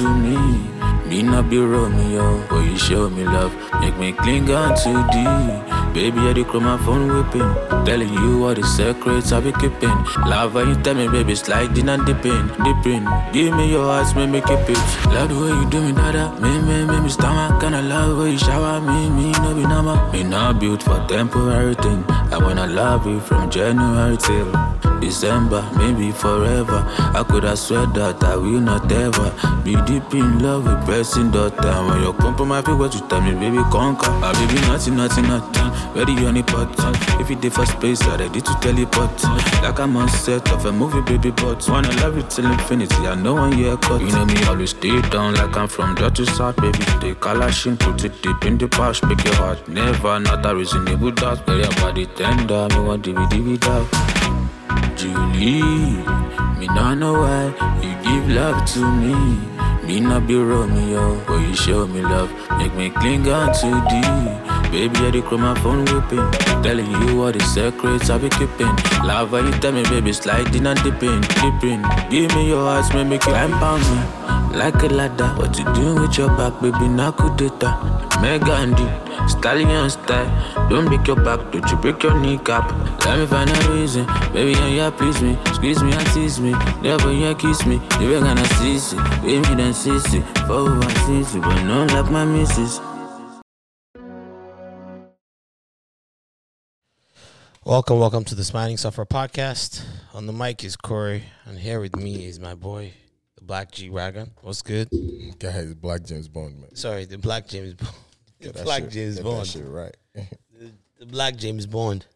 to me. Me not be Romeo, but you show me love. Make me cling on to deep. Baby, I declare my phone whipping. Telling you all the secrets I be keeping. Love when you tell me, baby, it's sliding and dipping, dipping. Give me your heart, make me keep it. Love the way you do me, dada. Me, me, me, me stomach. Kinda love when you shower me, me, no be nama. Me not built for temporary thing. I wanna love you from January till December, maybe forever. I could have swear that I will not ever be deep in love with pressing daughter. When you come for my feet, what you tell me, baby, conquer. Ah, baby, nothing, nothing, nothing. Ready on the pot. If you did for space, I ready to teleport. Like I'm on set of a movie, baby, but wanna love you till infinity. I know one year cut. You know me, always stay down like I'm from dirty south, baby. They calashing, put it deep in the past, break your heart. Never, not a reasonable doubt. Girl, your body tender, me want DVD without. Julie, me not know why you give love to me. Me not be Romeo, but you show me love, make me cling on too deep. Baby, I declare my phone whipping, telling you all the secrets I be keeping. Love you tell me, baby, sliding and dipping, dipping. Give me your heart, make me climb on me like a ladder. What you doing with your back, baby? Could data. Megandi, stallion style. Don't break your back, don't you break your kneecap. Let me find a reason, baby, and you please me, squeeze me and tease me. Never you kiss me, you ain't gonna see it. Me then see it, for who I see it, but not like my missus. Welcome, welcome to the Smiling Sufferer podcast. On the mic is Corey, and here with me is my boy, Black G Wagon. What's good? Guys, Black James Bond, man. Sorry, the Black James Bond. The Black shit- James get that Bond. shit right. The, the Black James Bond.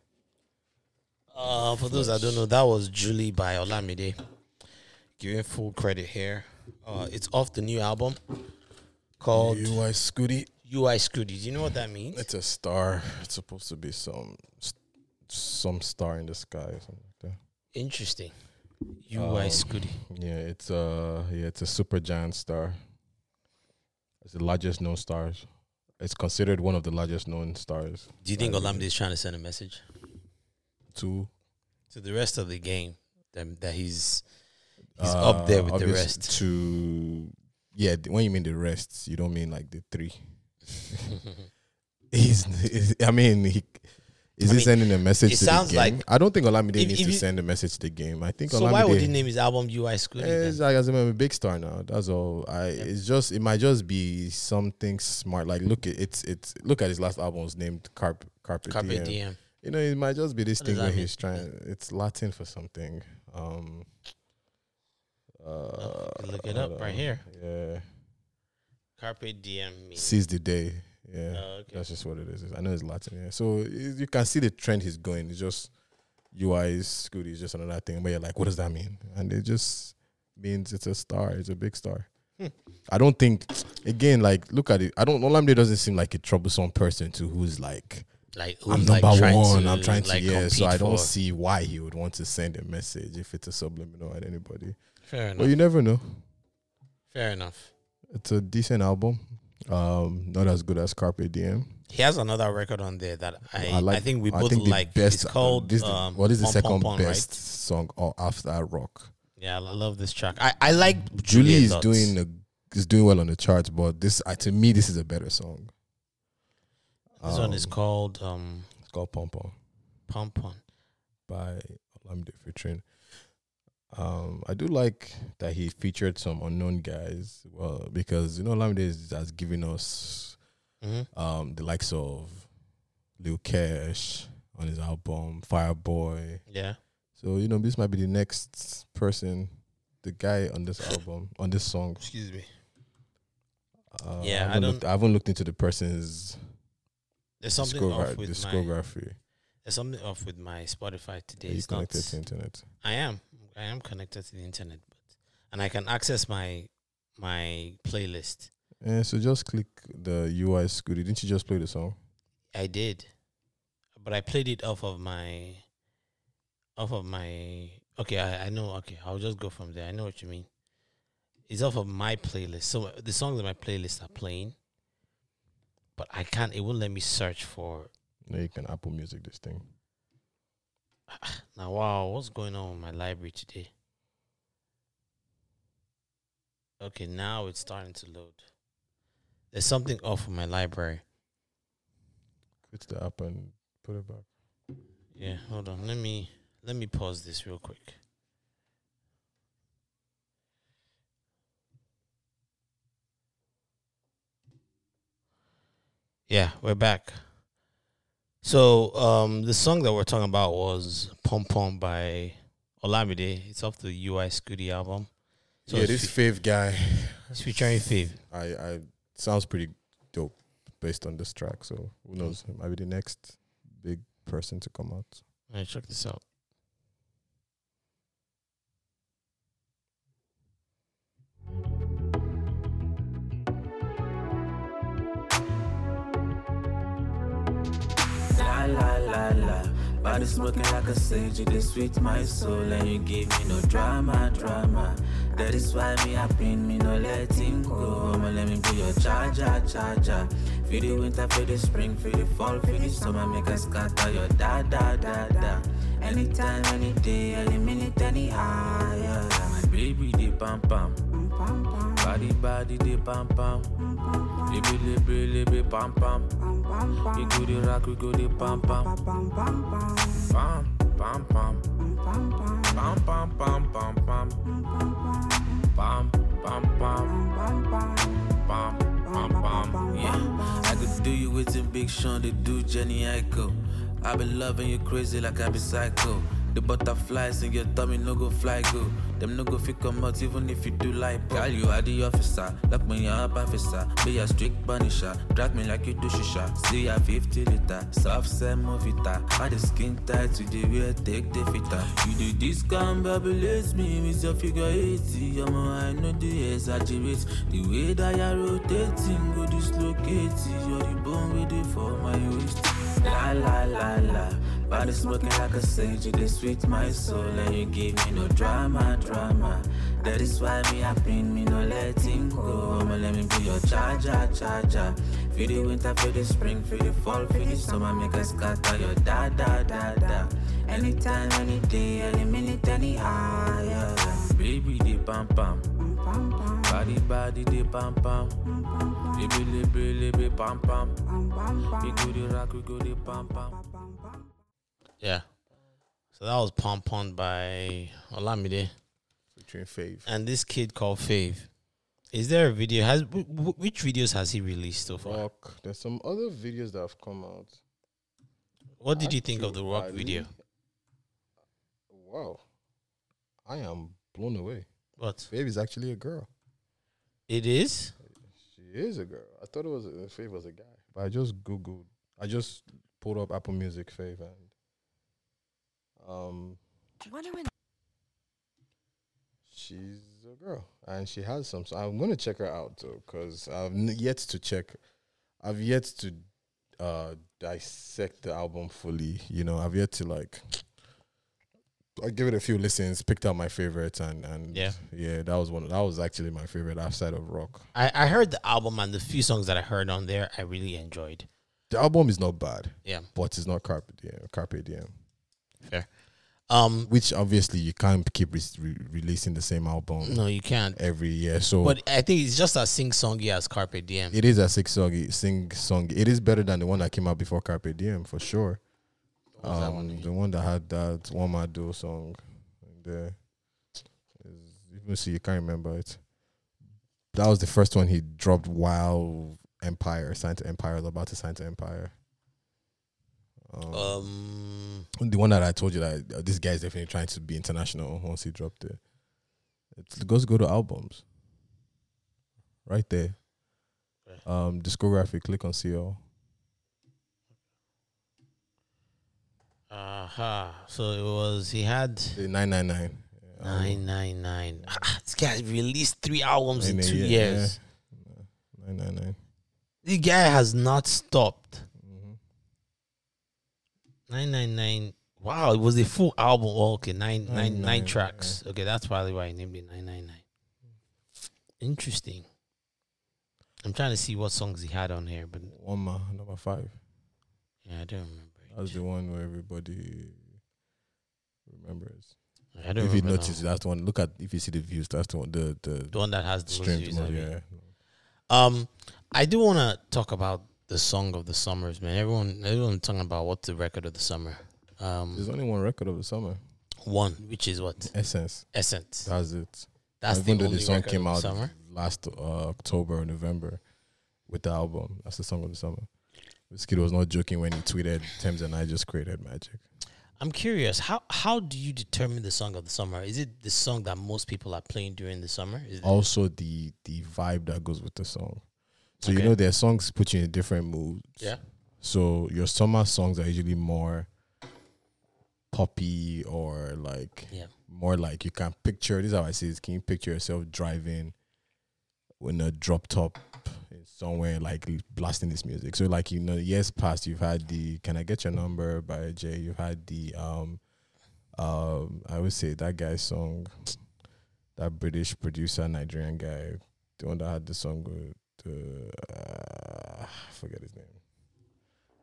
Uh, for those that don't know, that was Julie by Olamide. Giving full credit here. Uh, it's off the new album called UY Scuti, UY Scuti. Do you know what that means? it's a star. It's supposed to be some some star in the sky or something like that. Interesting. UY Um, Scuti. Yeah, it's a yeah, it's a super giant star. It's the largest known stars. It's considered one of the largest known stars. Do you think uh, Olamide is trying to send a message Two to the rest of the game that, that he's he's up there with the rest? To yeah, when you mean the rest, you don't mean like the three. He's, is- I mean, he is I he mean, sending a message it to sounds the game? like- I don't think Olamide if- needs if to you- send a message to the game. I think so Olamide. why would he name his album UY Scuti? Eh, it's like as I'm a big star now. That's all. I it's just it might just be something smart. Like look at it's it's look at his last album was named Carp Carpe, Carpe Diem. Diem. You know, it might just be this What thing where that he's trying. It's Latin for something. Um. Uh, Oh, look it up don't right here. Yeah. Carpe Diem. means- Seize the day. Yeah. Oh, okay. That's just what it is. I know it's Latin. Yeah. So it- you can see the trend he's going. It's just UY is Scuti is just another thing. But you're like, what does that mean? And it just means it's a star. It's a big star. Hmm. I don't think again, like look at it. I don't Olamide doesn't seem like a troublesome person to who's like Like I'm who's, like, number one. to, I'm trying to like, yeah. So I don't see why he would want to send a message if it's a subliminal at anybody. Fair enough. But you never know. Fair enough. It's a decent album. Um, not as good as Carpe Diem. He has another record on there that I I I, like- think we I both think the like. best. it's called this um, what is the Pom second Pom Pom, right? best song or after Rock? Yeah, I love this track. I I like Julie is doing a, is doing well on the charts, but this to me this is a better song. This one is Um, called um It's called Pom Pom Pom Pom. by Olamide featuring. Um, I do like that he featured some unknown guys. Well, because you know Olamide is, has given us Mm-hmm. um the likes of Lil Cash on his album, Fireboy. Yeah. So you know this might be the next person, the guy on this album, on this song. Excuse me. Uh, Yeah, I I, haven't don't- looked, I haven't looked into the person's There's something discogra- off with my discography. there's something off with my Spotify today. Are you It's not, connected to internet? I am. I am connected to the internet, but and I can access my my playlist. Eh, so just click the UY Scuti. Didn't you just play the song? I did, but I played it off of my off of my. Okay, I, I know. Okay, I'll just go from there. I know what you mean. It's off of my playlist. So the songs in my playlist are playing, but I can't. It won't let me search for. No, you can Apple Music this thing. Now, wow, what's going on with my library today? Okay, now it's starting to load. There's something off of my library. Quit the app and put it back. Yeah, hold on. Let me let me pause this real quick. Yeah, we're back. So, um, the song that we're talking about was "Pom Pom" by Olamide. It's off the UY Scuti album. So yeah, this fe- fave guy, it's featuring Fave. I, I sounds pretty dope based on this track. So who knows? It might be the next big person to come out. All right, check this out. La. Body smoking like a sage, you dey sweet my soul, and you give me no drama, drama. That is why me happy, me no letting go. I'ma let me be your charger, charger. Feel the winter, feel the spring, feel the fall, feel the summer, make us scatter your da da da da. Anytime, any day, any minute, any hour. My baby, the pam pam. Body, body, the pam pam. Libi, libi, libi, pam pam. We go the rock, we go the pam pam. Pam, pam, pam. Pam, pam, pam, pam, pam. Pam, pam, pam. Pam, pam, pam. Yeah, I could do you with some Big Sean, they do Jhené Aiko. I been loving you crazy like I be psycho. The butterflies in your tummy no go fly go. Them no go fit come out even if you do like Girl, you are the officer. Lock me up, officer. Be a strict punisher. Drag me like you do shisha. See ya 50 liter. Soft sell movita. All the skin tight to the wear, take the fitter. You do this can babylate me with your figure 80. I'm I know the exaggerate. The way that you're rotating, go dislocate. You're the bone with it for my waist. La la la la. Body smoking like a sage, you sweet my soul, and you give me no drama, drama. That is why me happy, me no letting go. I'ma let me be your charger, charger. Feel the winter, feel the spring, feel the fall, feel the summer, make us scatter your da da da da. Anytime, any day, any minute, any hour. Baby, the pam pam. Body, body, the pam pam. Libi, libi, libi, pam pam. We go the rock, we go the pam pam. Yeah. So that was Pom Pom by Olamide. Featuring Fave. And this kid called Fave. Is there a video? Has wh- wh- which videos has he released so far? Rock. There's some other videos that have come out. What did you think of the Rock video? Wow. I am blown away. What Fave is actually a girl. it is? She is a girl. I thought it was a, Fave was a guy, but I just googled. I just pulled up Apple Music Fave and um, she's a girl and she has some. So I'm gonna check her out though, cause I've n- yet to check. I've yet to uh dissect the album fully. You know, I've yet to like. I give it a few listens, picked out my favorites, and and Yeah. yeah, that was one. That was actually my favorite outside of rock. I, I heard the album and the few songs that I heard on there, I really enjoyed. The album is not bad, Yeah, but it's not Carpe Diem. Carpe Diem, fair. Um, which obviously you can't keep re- re- releasing the same album no, you can't. every year. So But I think it's just as sing songy as Carpe Diem. it is a six song, sing song. It is better than the one that came out before Carpe Diem for sure. Um, one? the one that had that one man do song there. Even see you can't remember it. That was the first one he dropped while Empire signed to Empire was about to sign to Empire. Um, Um, the one that I told you that uh, this guy is definitely trying to be international once he dropped it. It goes go to albums. Right there. Um discography, click on CL. aha. So it was he had nine nine nine. nine nine nine. Ah, this guy released three albums in two year, years. Nine nine nine. The guy has not stopped. Nine nine nine. Wow, it was a full album. Oh, okay, nine Nine, nine tracks. Okay, that's probably why I named it nine nine nine. Interesting. I'm trying to see what songs he had on here, but One ma number five. yeah, I don't remember. That's It. the one where everybody remembers. I don't know. If you notice, now. that's the one. Look at if you see the views. That's the one. The the the one that has the most views. more, yeah. Um, I do want to talk about the song of the summers, man. Everyone, everyone talking about what's the record of the summer. Um, There's only one record of the summer. one, which is what Essence. Essence. That's it. That's Even the though only the song record came of out the summer. last uh, October or November with the album. That's the song of the summer. This kid was not joking when he tweeted, Tems and I just created magic. I'm curious how how do you determine the song of the summer? Is it the song that most people are playing during the summer? Is it, Also, the the vibe that goes with the song. So, Okay. you know, their songs put you in different moods. yeah. So, your summer songs are usually more poppy or like Yeah. more like you can picture this is how I say it. Can you picture yourself driving in a drop top in somewhere like blasting this music? So like you know, years past you've had the Can I Get Your Number by Jay, you've had the um um I would say that guy's song that British producer, Nigerian guy, the one that had the song with uh, I forget his name.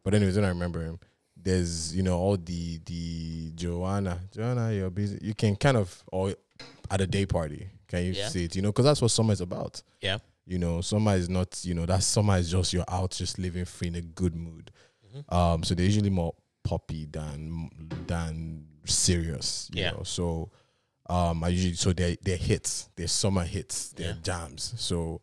But anyways, when I remember him, there's you know all the the Joanna, Joanna, you're busy. You can kind of or at a day party, can you Yeah. see it? You know, because that's what summer is about. Yeah. You know, summer is not you know that summer is just you're out just living free in a good mood. Mhm. Um, so they're usually more poppy than than serious. You Yeah. Know? So, um, I usually so they they hits, they're summer hits, they're Yeah. jams. So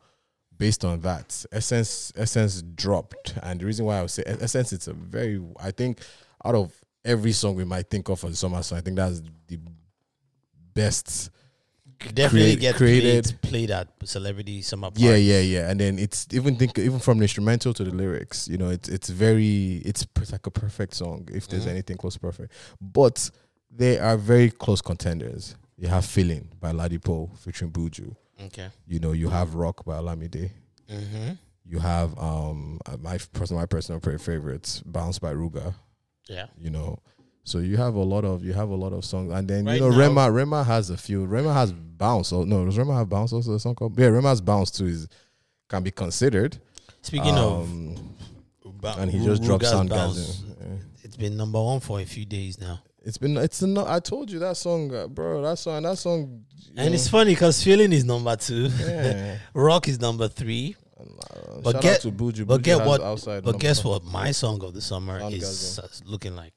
based on that, Essence Essence dropped, and the reason why I would say Essence, it's a very I think out of every song we might think of as a summer song, I think that's the best. Definitely create- get created- played, played at celebrity summer Yeah, parties. yeah, yeah. And then it's even think even from the instrumental to the lyrics, you know, it's it's very it's like a perfect song if there's Mhm. anything close to perfect. But they are very close contenders. You have Feeling by Ladipoe featuring Buju. Okay. You know, you have Rock by Olamide. Mm-hmm. You have um uh, my personal my personal favorites, Bounce by Ruger. Yeah. You know, so you have a lot of you have a lot of songs, and then Right you know now- Rema Rema has a few. Rema has Bounce. Oh no, does Rema have Bounce also? A song called yeah, Rema has Bounce too. Is can be considered. Speaking Um, of, ba- and he just dropped. Bounce, Yeah. It's been number one for a few days now, It's been it's no. I told you that song, uh, bro. That song, that song. and know, it's funny because feeling is number two, yeah. rock is number three. Uh, But get- to Buju. but Buju get what- Outside But guess what? My song of the summer is uh, looking like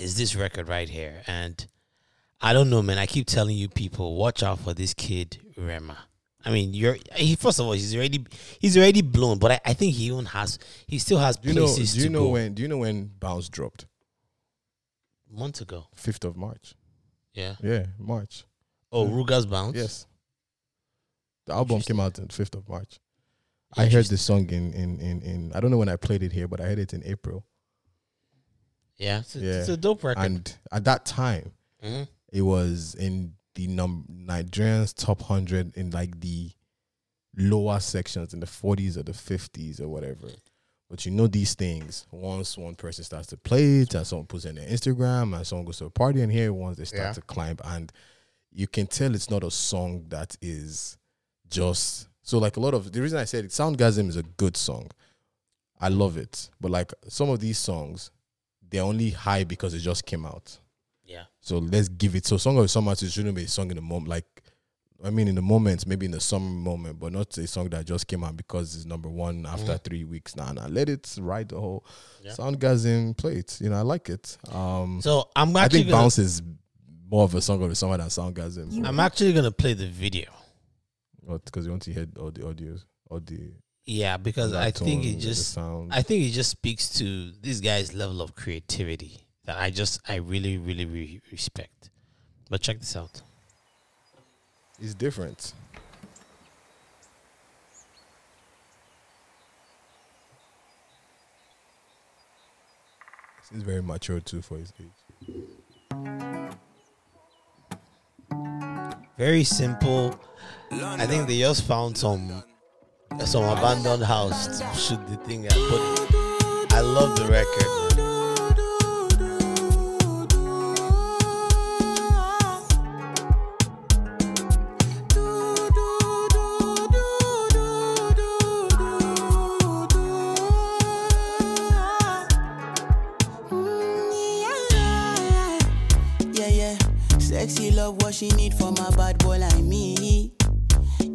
is this record right here, and I don't know, man. I keep telling you people, watch out for this kid Rema. I mean, you're he. First of all, he's already he's already blown, but I, I think he even has he still has Do you know? places Do you to know go. when? Do you know when Bounce dropped? Months ago, Fifth of March. yeah. Yeah, March. Oh, Yeah. Ruger's bounce. Yes. The album came out on fifth of March. I heard this song in, in in in I don't know when I played it here, but I heard it in April. Yeah, it's, a- Yeah. it's a dope record. And at that time, Mhm. it was in the num Nigerians top hundred in like the lower sections in the forties or the fifties or whatever. But you know these things. Once one person starts to play it, and someone puts it in their Instagram, and someone goes to a party and here, once they start Yeah. to climb, and you can tell it's not a song that is just so like a lot of the reason I said it, Soundgasm is a good song. I love it. But like some of these songs, they're only high because it just came out. yeah, So let's give it. So song of the summer it shouldn't be a song in the moment. Like I mean, in the moment, maybe in the summer moment, but not a song that just came out because it's number one after Mhm. three weeks. Nah, nah. Let it ride the whole Yeah. Soundgasm. Play it. You know, I like it. Um, So I'm I think Bounce is more of a song of the summer than Soundgasm. I'm actually gonna play the video. because you want to hear all the audios, all the. Yeah, because I think it just. I think it just speaks to this guy's level of creativity that I just I really really, really respect. But check this out. It's different. He's very mature too for his age. Very simple. I think they just found some some abandoned house to shoot the thing at. But I love the record.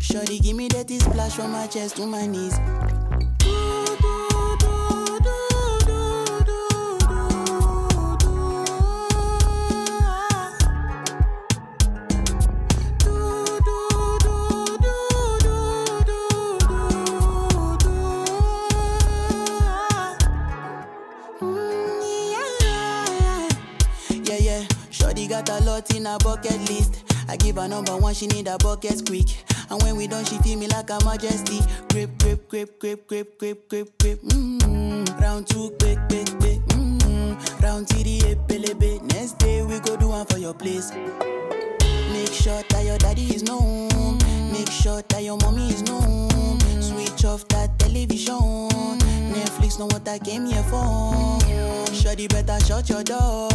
Shorty give me that splash from my chest to my knees. Mm, Shorty got a lot in her bucket list. I give her number one, she need a bucket quick. And when we done, she feel me like a majesty. Grip, grip, grip, grip, grip, grip, grip, grip. Mm-hmm. Round two, quick, quick, quick. Mm-hmm. Round TD, pelebe. Next day we go do one for your place. Make sure that your daddy is known. Make sure that your mommy is known. Switch off that television. Netflix know what I came here for. Shorty better shut your door.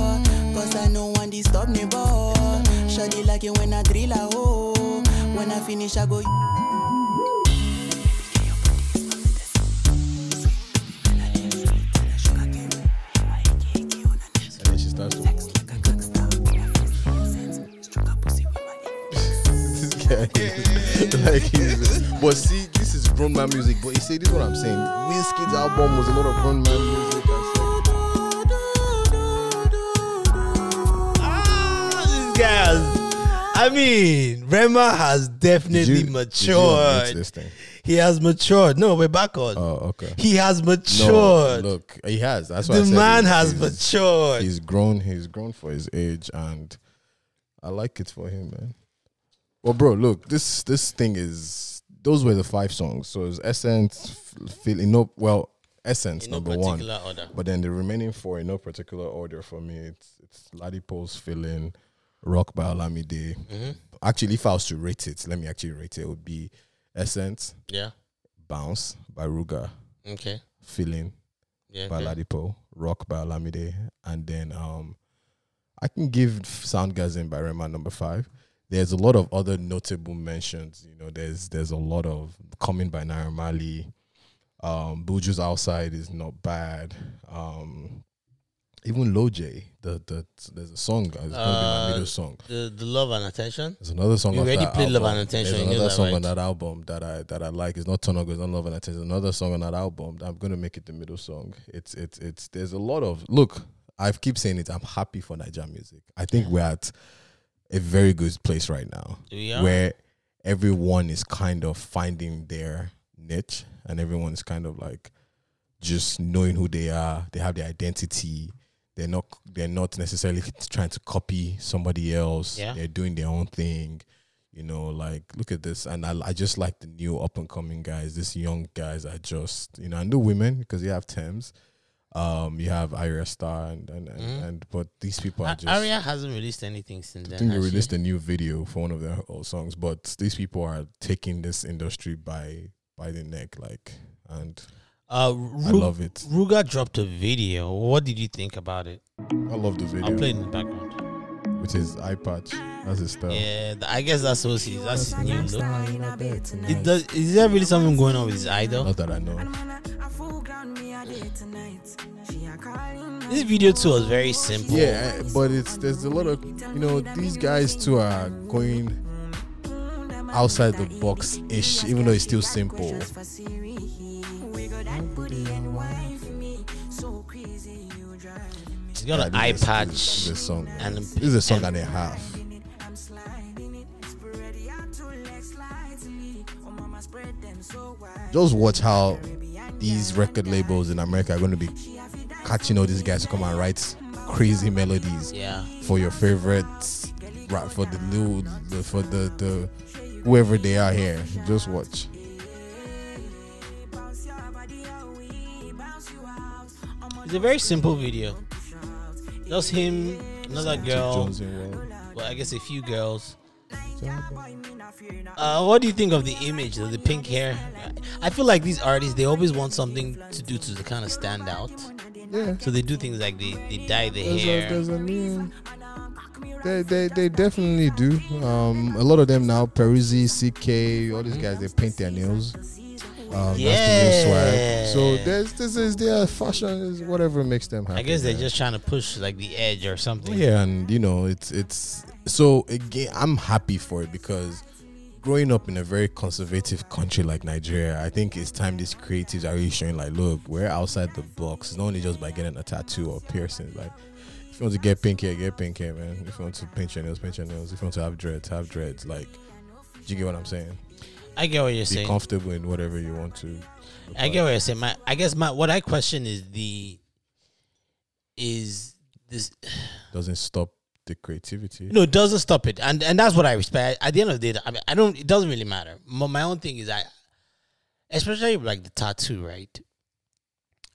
Cause I know one disturb me, boy. Shorty like it when I drill a hole. When I finish, I go. Like he's, but see, this is grown man music. But you see, this is what I'm saying. Wizkid's album was a lot of grown man music. Ah, this guy has- I mean, Rema has definitely you- matured. He has matured. No, we're back on. Oh, okay. He has No, matured. look, he has. That's what the man has he's- matured. He's grown. He's grown for his age, and I like it for him, man. Well, bro, look this this thing is. Those were the five songs. So it's Essence, feeling no. Well, Essence In no number one, order. but then the remaining four in no particular order for me. It's it's Ladipoe's feeling, Rock by Olamide. hmm Actually, if I was to rate it, let me actually rate it. It would be Essence, Yeah. Bounce by Ruger, Okay. Feeling Yeah. by okay. Ladipoe, Rock by Olamide, and then um, I can give Soundgasm by Rema number five. There's a lot of other notable mentions. You know, there's there's a lot of Coming by Naira Marley. Um, Buju's Outside is not bad. Um, even Loj, the the there's a song. It's gonna be my Uh, middle song. The the love and attention. There's another song. You already played Love and Attention, There's another song on that album that I that I like. It's not On, it's not Love and Attention. There's another song on that album. I'm gonna make it the middle song. It's it's it's. There's a lot of look. I keep saying it. I'm happy for Naija music. I think we're at a very good place right now, are. where everyone is kind of finding their niche, and everyone is kind of like just knowing who they are. They have their identity. They're not. They're not necessarily trying to copy somebody else. Yeah. They're doing their own thing. You know, like look at this, and I, I just like the new up and coming guys. These young guys are just, you know, and the women because you have Tems, um, you have Ayra Starr, and and, and, Mhm. and but these people are just. Ayra hasn't released anything since I then. think they has she? released a new video for one of their old songs, but these people are taking this industry by by the neck, like, and Uh, I love it. Ruger dropped a video. What did you think about it? I love the video. I'm playing in the background. Which is eye patch. That's his style. Yeah, I guess that's what he's that's his new look. It does, is there really something going on with his eye though? Not that I know. This video too was very simple. Yeah, but it's there's a lot of you know these guys too are going outside the box ish, even though it's still simple. He's got an eye patch. This is a song. and this is a song and- and a half. Just watch how these record labels in America are going to be catching all these guys to come and write crazy melodies Yeah. for your favorite right? For the new, for the the whoever they are here. Just watch. It's a very simple video. Just him, another girl. Jones in well. Well, I guess a few girls. Uh, what do you think of the image of the pink hair? I feel like these artists they always want something to do to kind of stand out, Yeah. so they do things like they, they dye the There's a, hair. there's a new. They, they they definitely do. Um, a lot of them now, Peruzzi, CK, all these guys, they paint their nails. Um, That's the. So there's this is their fashion is whatever makes them happy. I guess they're man. just trying to push like the edge or something. yeah, and you know it's it's so again I'm happy for it because growing up in a very conservative country like Nigeria, I think it's time these creatives are really showing like, look, we're outside the box. It's not only just by getting a tattoo or piercing. Like, if you want to get pink hair, get pink hair, man. If you want to paint your nails, paint your nails. If you want to have dreads, have dreads. Like, do you get what I'm saying? I get what you're Be saying. Be comfortable in whatever you want to. I get what you're saying. My, I guess my what I question is the is this Doesn't stop the creativity. no it doesn't stop it and and that's what I respect. At the end of the day, I mean I don't. It doesn't really matter. My, my own thing is I, especially like the tattoo, right?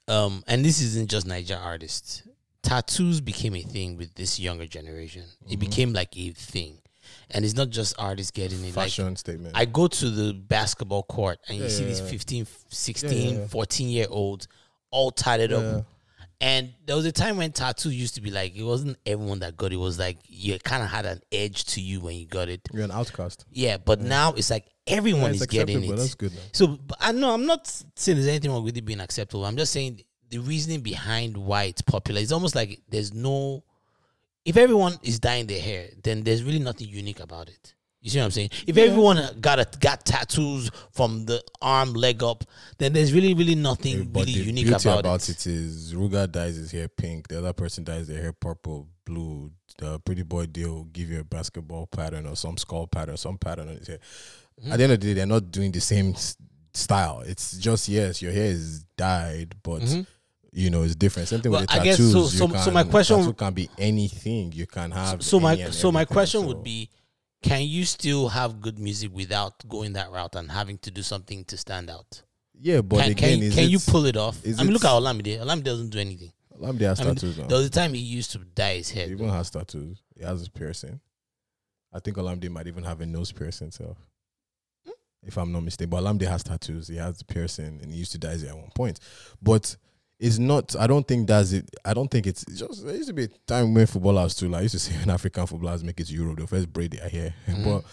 Um, and this isn't just Naija artists. Tattoos became a thing with this younger generation. Mm-hmm. It became like a thing, and it's not just artists getting it. Like Fashion statement. I go to the basketball court and you see yeah, these yeah. 15, 16, Yeah, yeah, yeah. 14 year olds all tatted Yeah. up. And there was a time when tattoo used to be like, it wasn't everyone that got it. It was like you kind of had an edge to you when you got it. You're an outcast. Yeah, but now it's like everyone Yeah, it's is getting it. That's good. Now. So I know I'm not saying there's anything wrong with it being acceptable. I'm just saying the reasoning behind why it's popular. It's almost like there's no. If everyone is dyeing their hair, then there's really nothing unique about it. You see what I'm saying? If everyone got a, got tattoos from the arm, leg up, then there's really, really nothing But really unique about, about, it. it is Ruger dyes his hair pink. The other person dyes their hair purple, blue. The pretty boy deal give you a basketball pattern or some skull pattern, some pattern on his hair. Mm-hmm. At the end of the day, they're not doing the same style. It's just yes, your hair is dyed, but you know it's different. Same thing Well, with the I guess tattoos. so- You so- can, so my question- tattoo can be anything. You can have. So my so my question So- would be, can you still have good music without going that route and having to do something to stand out? yeah, but can again, can, is can you pull it off? I mean, look it- at Olamide. Olamide doesn't do anything. Lamde has I mean, tattoos now. there was a time he used to dye his He head. even has tattoos. He has his piercing. I think Olamide might even have a nose piercing himself. If I'm not mistaken. But Olamide has tattoos. He has the piercing and he used to dye it at one point. But it's not I don't think that's it. I don't think it's, it's just there used to be a time when footballers too, like I used to say when African footballers make it to Europe, they first braid their hair. But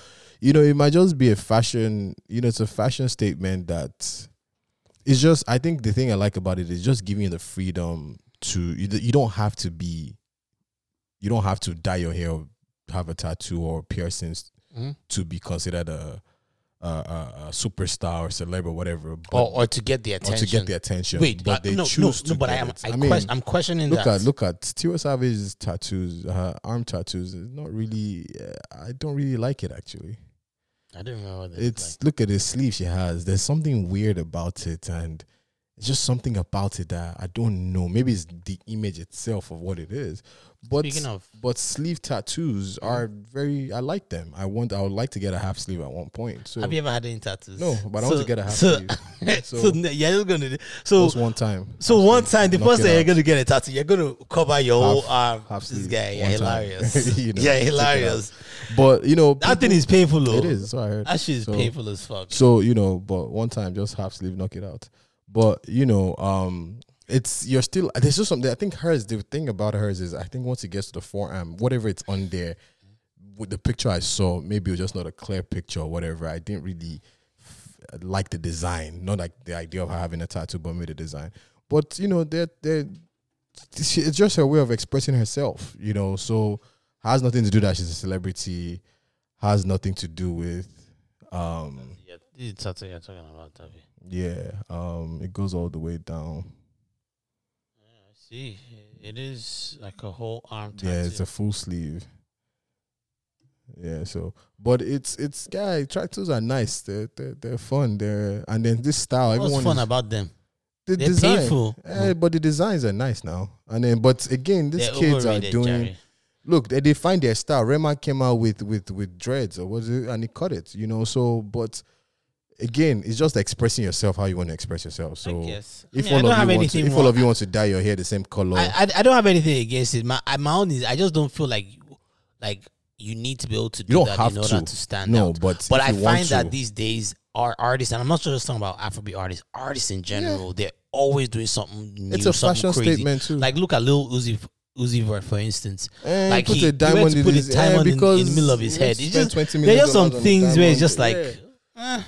you know, it might just be a fashion, you know, it's a fashion statement that it's just I think the thing I like about it is just giving you the freedom to you, you don't have to be you don't have to dye your hair or have a tattoo or piercings Mhm. to be considered a a, a, a superstar or celeb or whatever but, or, or to get the or attention. to get the attention Wait, but uh, they no, no, choose to no, but I get am. it. I, mean, question, I'm questioning look that. at look at Tiwa Savage's tattoos her arm tattoos is not really uh, I don't really like it actually I don't know what that it's look at the sleeve she has. There's something weird about it, and it's just something about it that I don't know. Maybe it's the image itself of what it is. But Speaking of- but sleeve tattoos are very. I like them. I want. I would like to get a half sleeve at one point. So Have you ever had any tattoos? no, but I want to get a half so, sleeve. So, So- no, you're just gonna so Just one time. so Half one time the first time you're gonna get a tattoo, you're gonna cover your whole arm. half this sleeve, guy, you're one time. hilarious. You know, yeah, check it out. hilarious. But you know, That thing people- is painful though. It is. So I heard. That shit is So- painful as fuck. So you know, but one time just half sleeve, knock it out. But you know, um, it's you're still there's just something. I think hers. The thing about hers is I think once it gets to the forearm, whatever it's on there, with the picture I saw, maybe it was just not a clear picture or whatever. I didn't really f- like the design, not like the idea of her having a tattoo, but maybe the design. But you know, they it's just her way of expressing herself. You know, so has nothing to do that she's a celebrity. Has nothing to do with um tattoo you're talking about, Tavi. yeah, um, it goes all the way down. Yeah, I see. It is like a whole arm tattoo. Yeah, it's a full sleeve. Yeah, so but it's it's yeah, tattoos are nice. They're they're, they're fun. They're and then this style, What's everyone fun is- about them? the They're design. painful. Eh, but the designs are nice now. And then but again, these They're kids are doing Jerry. look, they, they find their style. Rema came out with with with dreads or was it and he cut it, you know. So but again, it's just expressing yourself how you want to express yourself. So. I if mean, all of you want to, if all of you want to dye your hair the same color, I, I I don't have anything against it. My I- my own is I just don't feel like like you need to be able to do that in order to. to, stand No, out. but but I find that these days our artists, and I'm not just talking about Afrobeat artists, artists in general, they're always doing something new, It's a something fashion crazy. statement too. Like look at Lil Uzi Uzi Vert, for instance. Eh, like put he, a he went to in put a diamond in, in the middle of his head. It's just, 20 there are some dollars on the things where it's just like, Yeah. eh,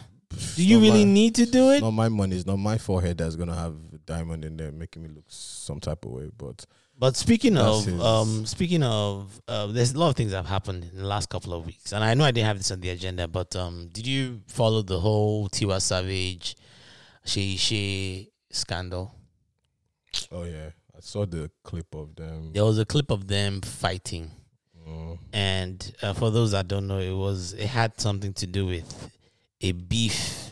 do you really my- need to do it? Not my money. It's not my forehead that's gonna have a diamond in there, making me look some type of way. But But speaking of, um, speaking of, uh, there's a lot of things that have happened in the last couple of weeks, and I know I didn't have this on the agenda, but um, did you follow the whole Tiwa Savage, she she scandal? oh yeah, I saw the clip of them. There was a clip of them fighting, Mm. and uh, for those that don't know, it was it had something to do with a beef,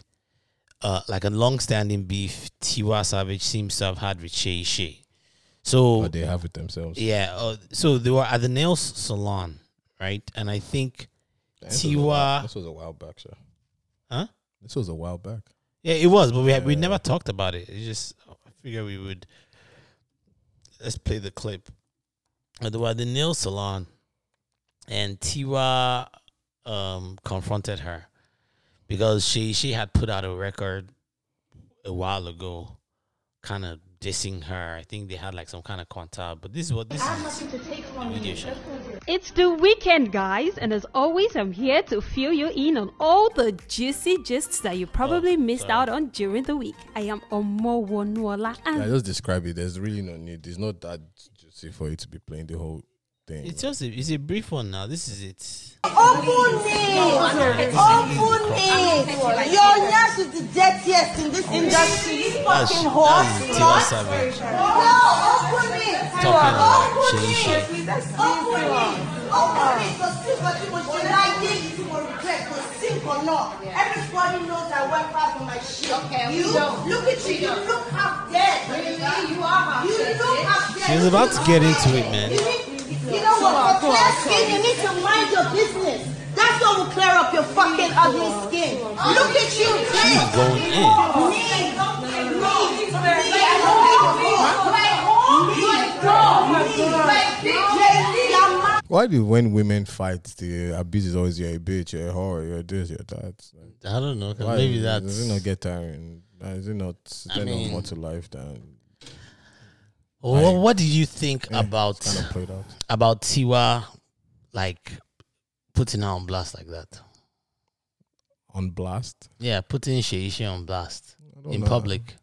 uh, like a long-standing beef. Tiwa Savage seems to have had with Seyi Shay. So But they have it themselves. Yeah. Uh, so they were at the nails salon, right? And I think, This was while- Tiwa- This was a while back, sir. huh? This was a while back. Yeah, it was, but we had, we never talked about it. It's just I figure we would. Let's play the clip. Uh, They were at the nail salon, and Tiwa um, confronted her because she she had put out a record a while ago, kind of dissing her. I think they had like some kind of quanta, but this is what this is video show. It's the weekend, guys, and as always, I'm here to fill you in on all the juicy gists that you probably oh, missed sorry. out on during the week. I am Omo Wonuola, Yeah, and just describe it. There's really no need. It's not that juicy for you to be playing the whole thing. It's just a, it's a brief one now. This is it. Open it! Open it! Your nurse is the dirtiest in this industry. You fucking horse that's Tiwa slut. Savage No, open it! talking about Open Shay it! Shay. Open it! Open it! So see what you want. You like it, you will regret. So sink or not. Everybody knows I work hard on my shit. Okay, you look at you. You look half dead. You are half dead. You look half dead. She was about to get into it, man. You know what? For clear skin, you need to mind your business. That's what will clear up your fucking ugly skin. Look at you. She's going in. Me, me, me. Why do when women fight, the abuse is always you're a bitch, you're a whore, you're this, you're that? Like, I don't know. 'cause why maybe does it not get tiring? Is it not? Is I mean- not more to life than Well, what do you think Yeah, about kind of about Tiwa, like putting her on blast like that? On blast? Yeah, putting Shay on blast in know. public.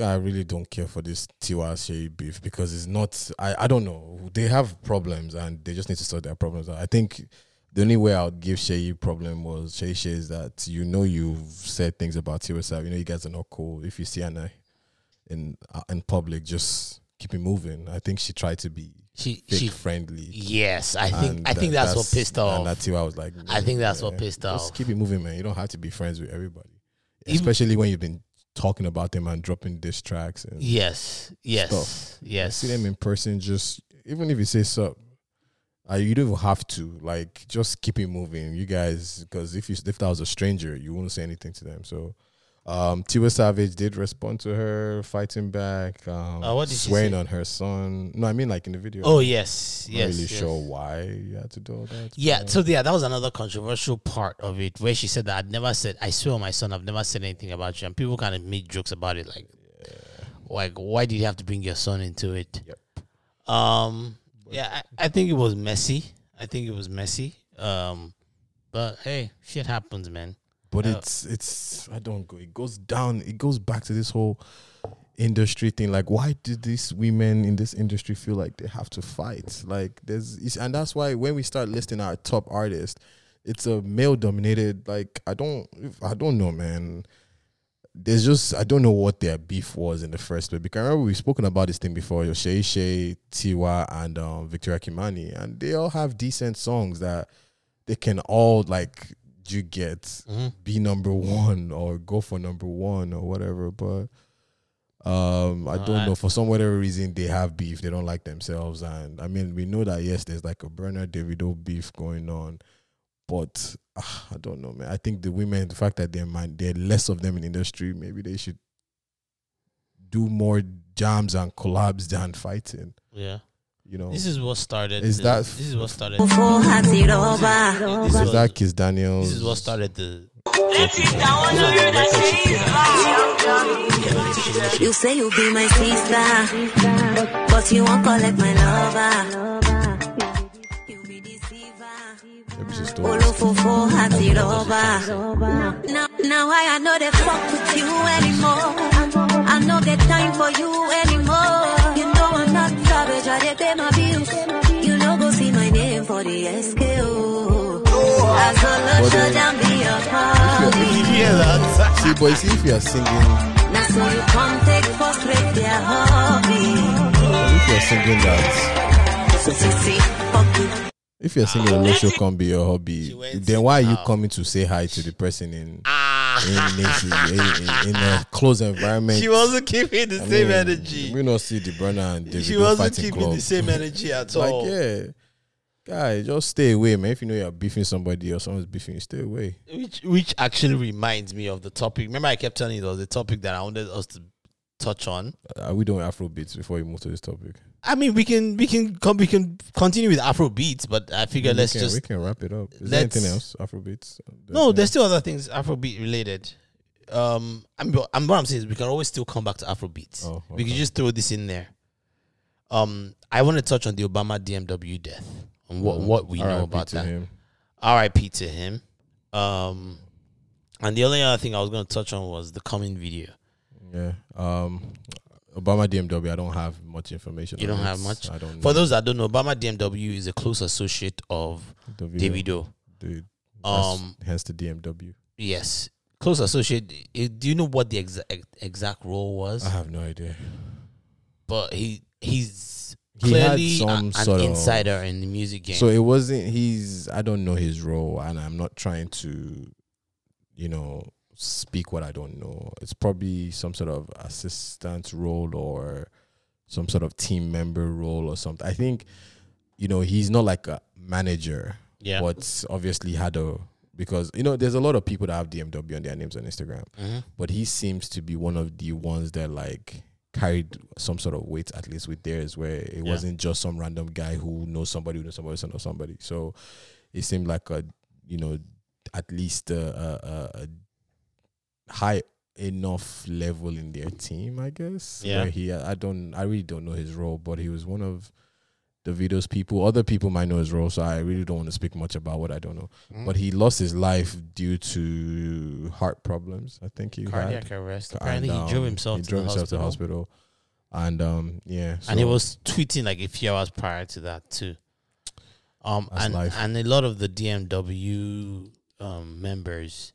I really don't care for this Tiwa Shay beef because it's not. I, I don't know. They have problems and they just need to sort their problems out. I think the only way I would give Shay problem was Seyi Shay is that you know you've said things about Tiwa You know you guys are not cool. If you see Anna in uh, in public, just keep it moving. I think she tried to be She she friendly. yes, I think and I think that- that's, what pissed off. And off. that I was like, I think that's what pissed just off. keep it moving, man. You don't have to be friends with everybody, Even- especially when you've been talking about them and dropping diss tracks and Yes, yes, Stuff. yes. see them in person, just even if you say sup, uh, you don't even have to like just keep it moving, you guys. Because if you if that was a stranger, you wouldn't say anything to them. So, um, Tiwa Savage did respond to her, fighting back, um, Uh, swearing on her son. No, I mean like in the video. Oh yes, I'm not yes. really yes. sure why you had to do all that. Yeah, so yeah, that was another controversial part of it where she said that I'd never said I swear on my son I've never said anything about you and people kind of made jokes about it like like why did you have to bring your son into it? Yep. Um yeah, I, I think it was messy. I think it was messy. Um but hey, shit happens, man. But Uh, it's it's I don't go. It goes down. It goes back to this whole industry thing. Like, why do these women in this industry feel like they have to fight? Like, there's and that's why when we start listing our top artists, it's a male dominated. Like, I don't I don't know, man. There's just I don't know what their beef was in the first place. Because I remember we've spoken about this thing before. Yo, Seyi Shay, Tiwa, and um, Victoria Kimani, and they all have decent songs that they can all like you get Mhm. be number one or go for number one or whatever. But um, I don't know for some whatever reason they have beef. They don't like themselves, and I mean we know that yes, there's like a Burna Davido beef going on, but ah, I don't know, man. I think the women, the fact that they're man, there are less of them in industry, maybe they should do more jams and collabs than fighting. Yeah. You know, This is what started. Is the- that- this is what started? Full hearted. This is that Kizz Daniels? This is what started the. You say you be my sister, but you won't collect my lover. You be deceiver. Maybe she's still- Olofofo hearted over. Now, now I, I know they fuck with you anymore. I know get time for you anymore. See, but you see, if you are singing, Now so you come take frustrate their hobby. if you are singing that, So see, see, fuck you. if you are singing a show can be your hobby, then why are you coming to say hi to the person in in, in, in, in a close environment? she wasn't keeping the I same mean, energy. We not see the burner and David She wasn't keeping club. the same energy at like all. yeah, guy, just stay away, man. If you know you're beefing somebody or someone's beefing you, stay away. Which which actually reminds me of the topic. Remember, I kept telling you there was a topic that I wanted us to touch on. Are we doing Afro beats before we move to this topic? I mean, we can we can come we can continue with Afro beats, but I figure we let's can, just we can wrap it up. Is there anything else? Afro beats? no. There's still other things Afro beat related. Um, I'm I'm what I'm saying is we can always still come back to Afrobeats. Oh, We can just throw this in there. Um, I want to touch on the Obama DMW death and what what we know about that. him. R.I.P. to him. Um, and the only other thing I was going to touch on was the coming video. Yeah. Um, Obama DMW. I don't have much information. You on don't it. have much? I don't. For know those that don't know, Obama DMW is a close associate of Davido. Dude, Um, hence the DMW. yes, close associate. Eh, Do you know what the exact exact role was? I have no idea. But he he's He had clearly a- some an sort of- insider in the music game. So it wasn't. He's. I don't know his role, and I'm not trying to, you know, speak what I don't know. It's probably some sort of assistant role or some sort of team member role or something. I think, you know, he's not like a manager, yeah. but obviously had a because you know there's a lot of people that have DMW on their names on Instagram, Mhm. but he seems to be one of the ones that like carried some sort of weight at least with theirs where it Yeah. wasn't just some random guy who knows somebody who knows somebody who knows somebody so it seemed like a you know at least a, a, a, high enough level in their team i guess Yeah. where he i don't i really don't know his role but he was one of the videos people other people might know his role so i really don't want to speak much about what i don't know Mhm. but he lost his life due to heart problems i think he had cardiac arrest. and, Apparently, he drove um, himself. He to drove the himself to hospital. hospital, and um, yeah, and he was tweeting like a few hours prior to that too. Um, That's and life. and a lot of the DMW um members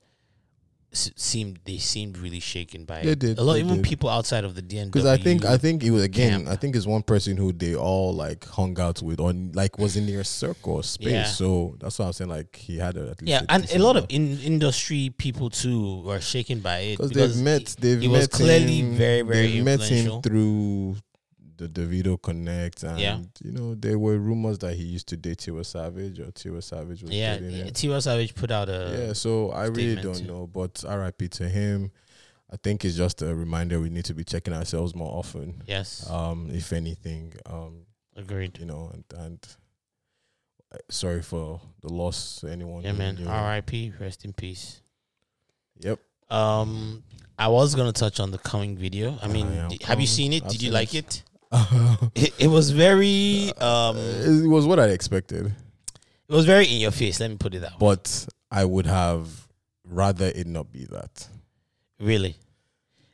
seemed they seemed really shaken by They it. did, A lot, even did. people outside of the DMW. because I think I think it was again. camp. I think it's one person who they all like hung out with or like was in their circle or space. Yeah. So that's what I'm saying like he had a, at least yeah, and a lot of in industry people too were shaken by it because they've met they've he met was clearly him, very, very they've met him influential. through the Davido Connect and Yeah. you know there were rumors that he used to date Tiwa Savage or Tiwa Savage was yeah, dating him. Tiwa Savage put out a yeah, so I really don't too. know, but RIP to him. I think it's just a reminder we need to be checking ourselves more often. yes, Um, if anything, um, agreed. you know, and, and uh, sorry for the loss to anyone. Yeah, man. R.I.P. Rest in peace. Yep. Um, I was gonna touch on the coming video. I mean, I am di- have you seen it? I've Did you like it. it? it? It was very um, it was what I expected, it was very in your face. Let me put it that way. but I would have rather it not be that. Really,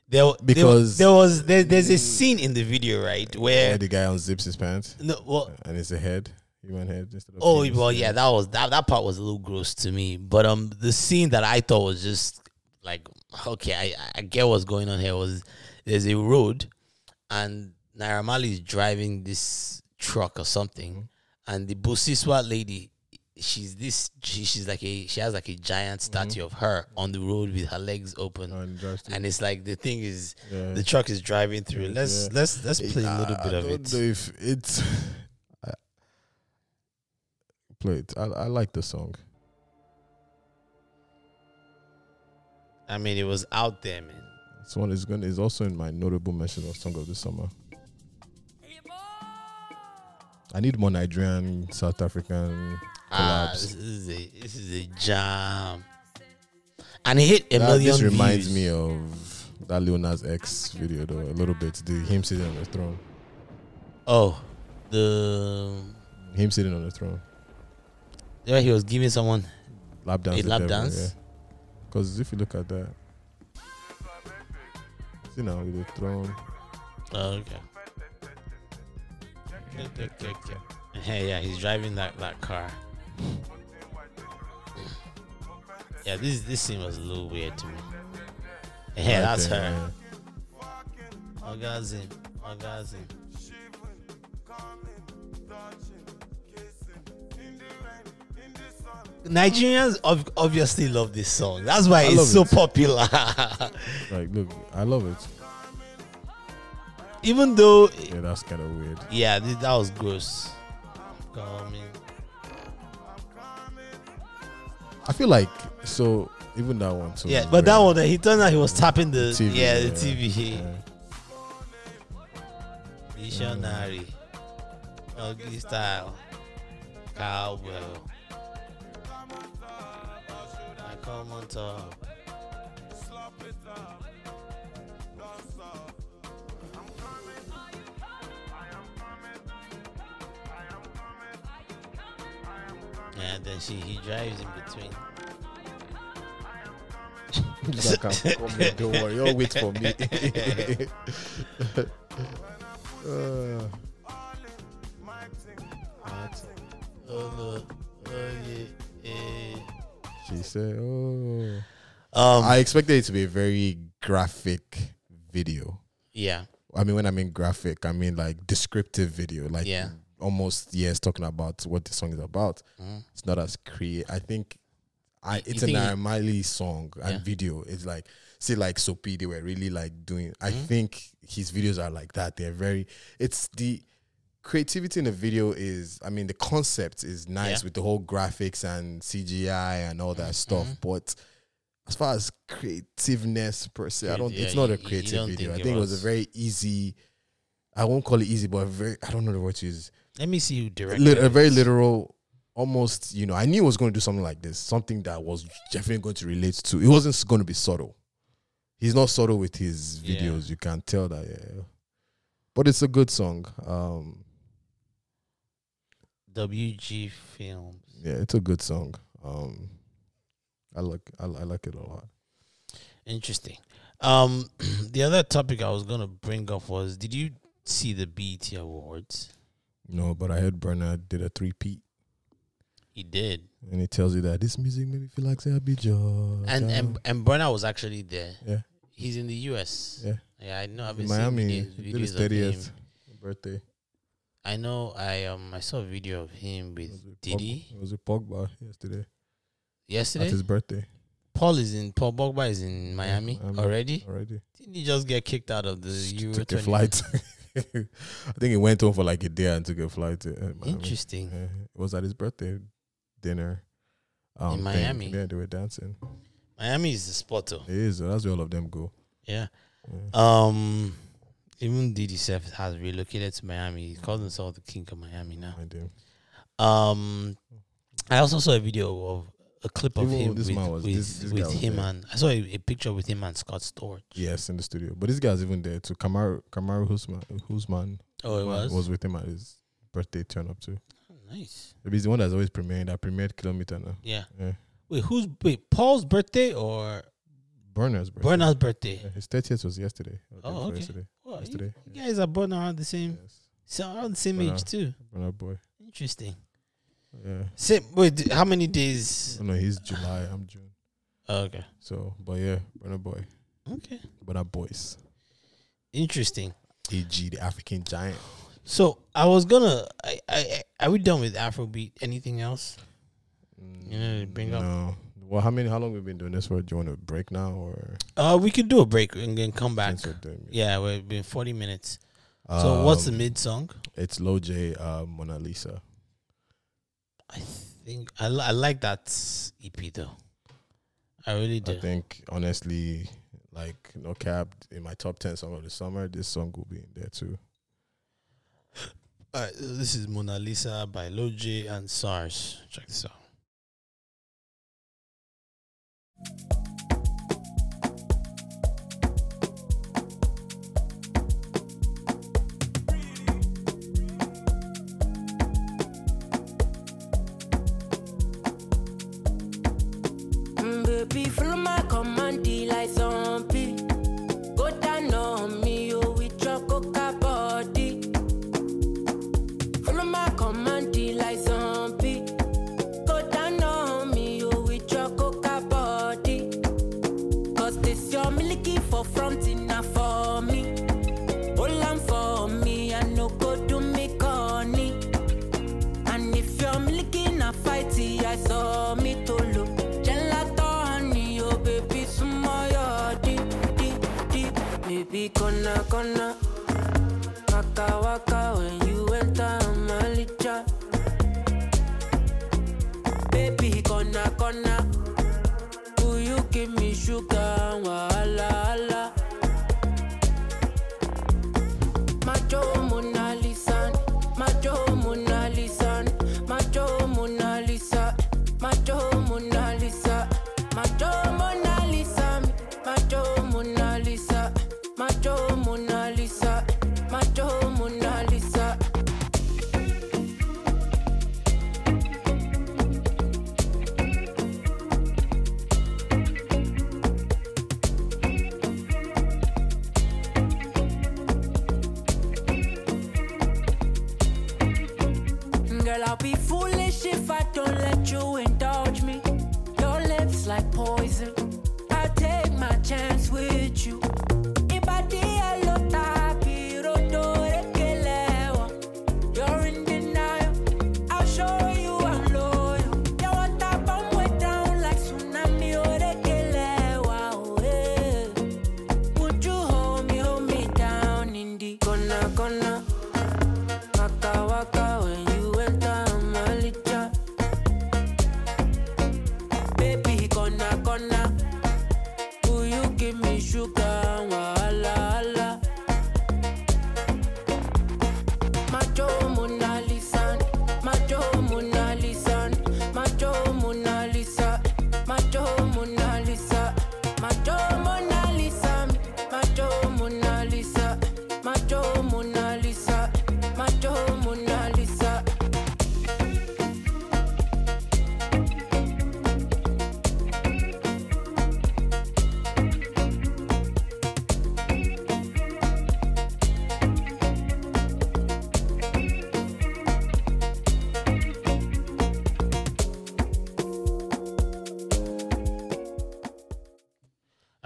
there there- Because- there, was there, there's a scene in the video right Where where the guy unzips his pants no well and it's a head, human head instead of. oh well yeah that was that that part was a little gross to me. But um the scene that I thought was just like okay I I get what's going on here was there's a road and Naira Marley is driving this truck or something, and the Busiswa lady, she's this, she, she's like a, she has like a giant statue mm-hmm. of her on the road with her legs open, oh, And and it's like the thing is, Yeah. the truck is driving through. Let's Yeah. let's let's play a little bit I of don't it. if it's play it. I, I like the song. I mean, it was out there, man. This one is going. Is also in my notable mention of song of the summer. I need more Nigerian, South African collabs. Ah, collabs. this is a this is a jam. And it hit a That- million this reminds views. me of that Lil Nas X video though a little bit. The him sitting on the throne. Oh, the Him sitting on the throne. Yeah, he was giving someone Lap dance. a lap devil, dance. yeah. Because if you look at that, see now with the throne. Oh, okay. Hey, yeah, he's driving that, that car. Yeah, this this scene was a little weird to me. Right that's her. yeah. Orgasm, orgasm. Nigerians ob- obviously love this song. That's why I it's so it. popular. Like, look, I love it. Even though, Yeah, that's kind of weird. yeah, th- that was gross. Coming. I feel like so even that one too. Yeah, but that one, he turned out he was tapping the TV, yeah the TV. yeah. Missionary, ugly style, cowbell. I come on top. And then she he drives in between. He's like, "I'm coming, don't worry, you'll wait for me. Uh, Oh no! Oh yeah! yeah. she said, "Oh." Um. I expected it to be a very graphic video. yeah. I mean, when I mean graphic, I mean like descriptive video, like Yeah. Almost yes, talking about what the song is about. Mhm. It's not as creative. I think I it's a think it- Naira Marley song and video. It's like say like Soapy, they were really like doing. I Mm-hmm. think his videos are like that. They're very. It's the creativity in the video is. I mean, the concept is nice Yeah. With the whole graphics and CGI and all that stuff, but. As far as creativeness per se, I don't. yeah, it's not a creative video. I think it think it was a very easy. I won't call it easy, but very. I don't know the word to use Let me see who directed. lit- a very literal almost you know i knew it was going to do something like this something that was definitely going to relate to it wasn't going to be subtle he's not subtle with his Yeah. videos you can tell that yeah but it's a good song um WG Films. yeah it's a good song um i like i, I like it a lot Interesting. Um, the other topic I was gonna bring up was: Did you see the BET Awards? No but i heard Burna did a three-peat He did, and he tells you that this music made me feel like say I be and and and Burna was actually there. yeah He's in the US. yeah Yeah, I know. I've in been miami he videos, did his. 30th birthday I know. I um I saw a video of him with was with Diddy Pogba. it was with pogba yesterday yesterday. at his birthday Paul is in Paul Pogba is in Miami Miami. already. already Didn't he just get kicked out of the Euro? took a flight. I think he went home for like a day and took a flight to uh, Interesting. Yeah, it was at his birthday dinner. um, In thing. Miami? Yeah, they were dancing. Miami is the spot though. It is. That's where all of them go. Yeah. Yeah. Um, even Seth has relocated to Miami. He calls himself the king of Miami now. Mind him. Um, I also saw a video of a clip of him this with, man was- with, this- this with him there. and I saw a, a picture with him and Scott Storch. Yes, in the studio. But this guy's even there too. Kamaru Kamaru Usman, Usman Oh, it was. was with him at his birthday turn up too. Oh, nice. Maybe he's the one that's always premiering. That premiered Kilometer now. Yeah. Yeah. Wait, who's wait Paul's birthday or Burna's birthday. Burna's birthday? Yeah, his 30th was yesterday. Oh, okay. Yesterday. Well, you, yesterday. you guys are born around the same, Yes. so around the same Burna. age too. Burna boy. Interesting. Yeah. Same. Wait, how many days? Oh, no, he's July. I'm June. Oh, okay. So, but yeah, Burna boy. Okay. Burna boys. Interesting. AG, the African giant. So I was gonna. I, I, are we done with Afrobeat? Anything else? You know, bring up. No. Well, how many? How long we been doing this for? Do you want to break now or? Uh, we could do a break and then come back. since we're doing- Yeah, we've been forty minutes. So what's the Um, mid song? It's Lojay, uh, Monalisa. I think I, li- I like that EP though. I really do. I think honestly, like no cap, in my top ten song of the summer, this song will be in there too. All right, this is Monalisa by Lojay and Sarz. Check this out. Follow my command, D like zombie. Baby, gonna, gonna. Waka,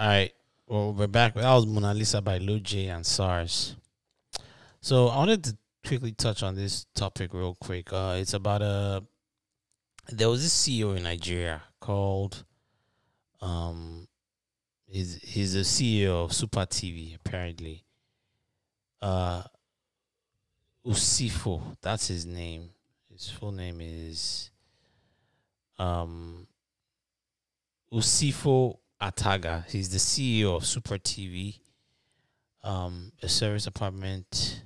All right. Well, we're back. That was Monalisa by Lojay and Sarz. So I wanted to quickly touch on this topic real quick. Uh, it's about a there was this CEO in Nigeria called um he's he's the CEO of SuperTV apparently. Uh Usifo, that's his name. His full name is um Usifo Ataga. He's the CEO of SuperTV, um, a service apartment.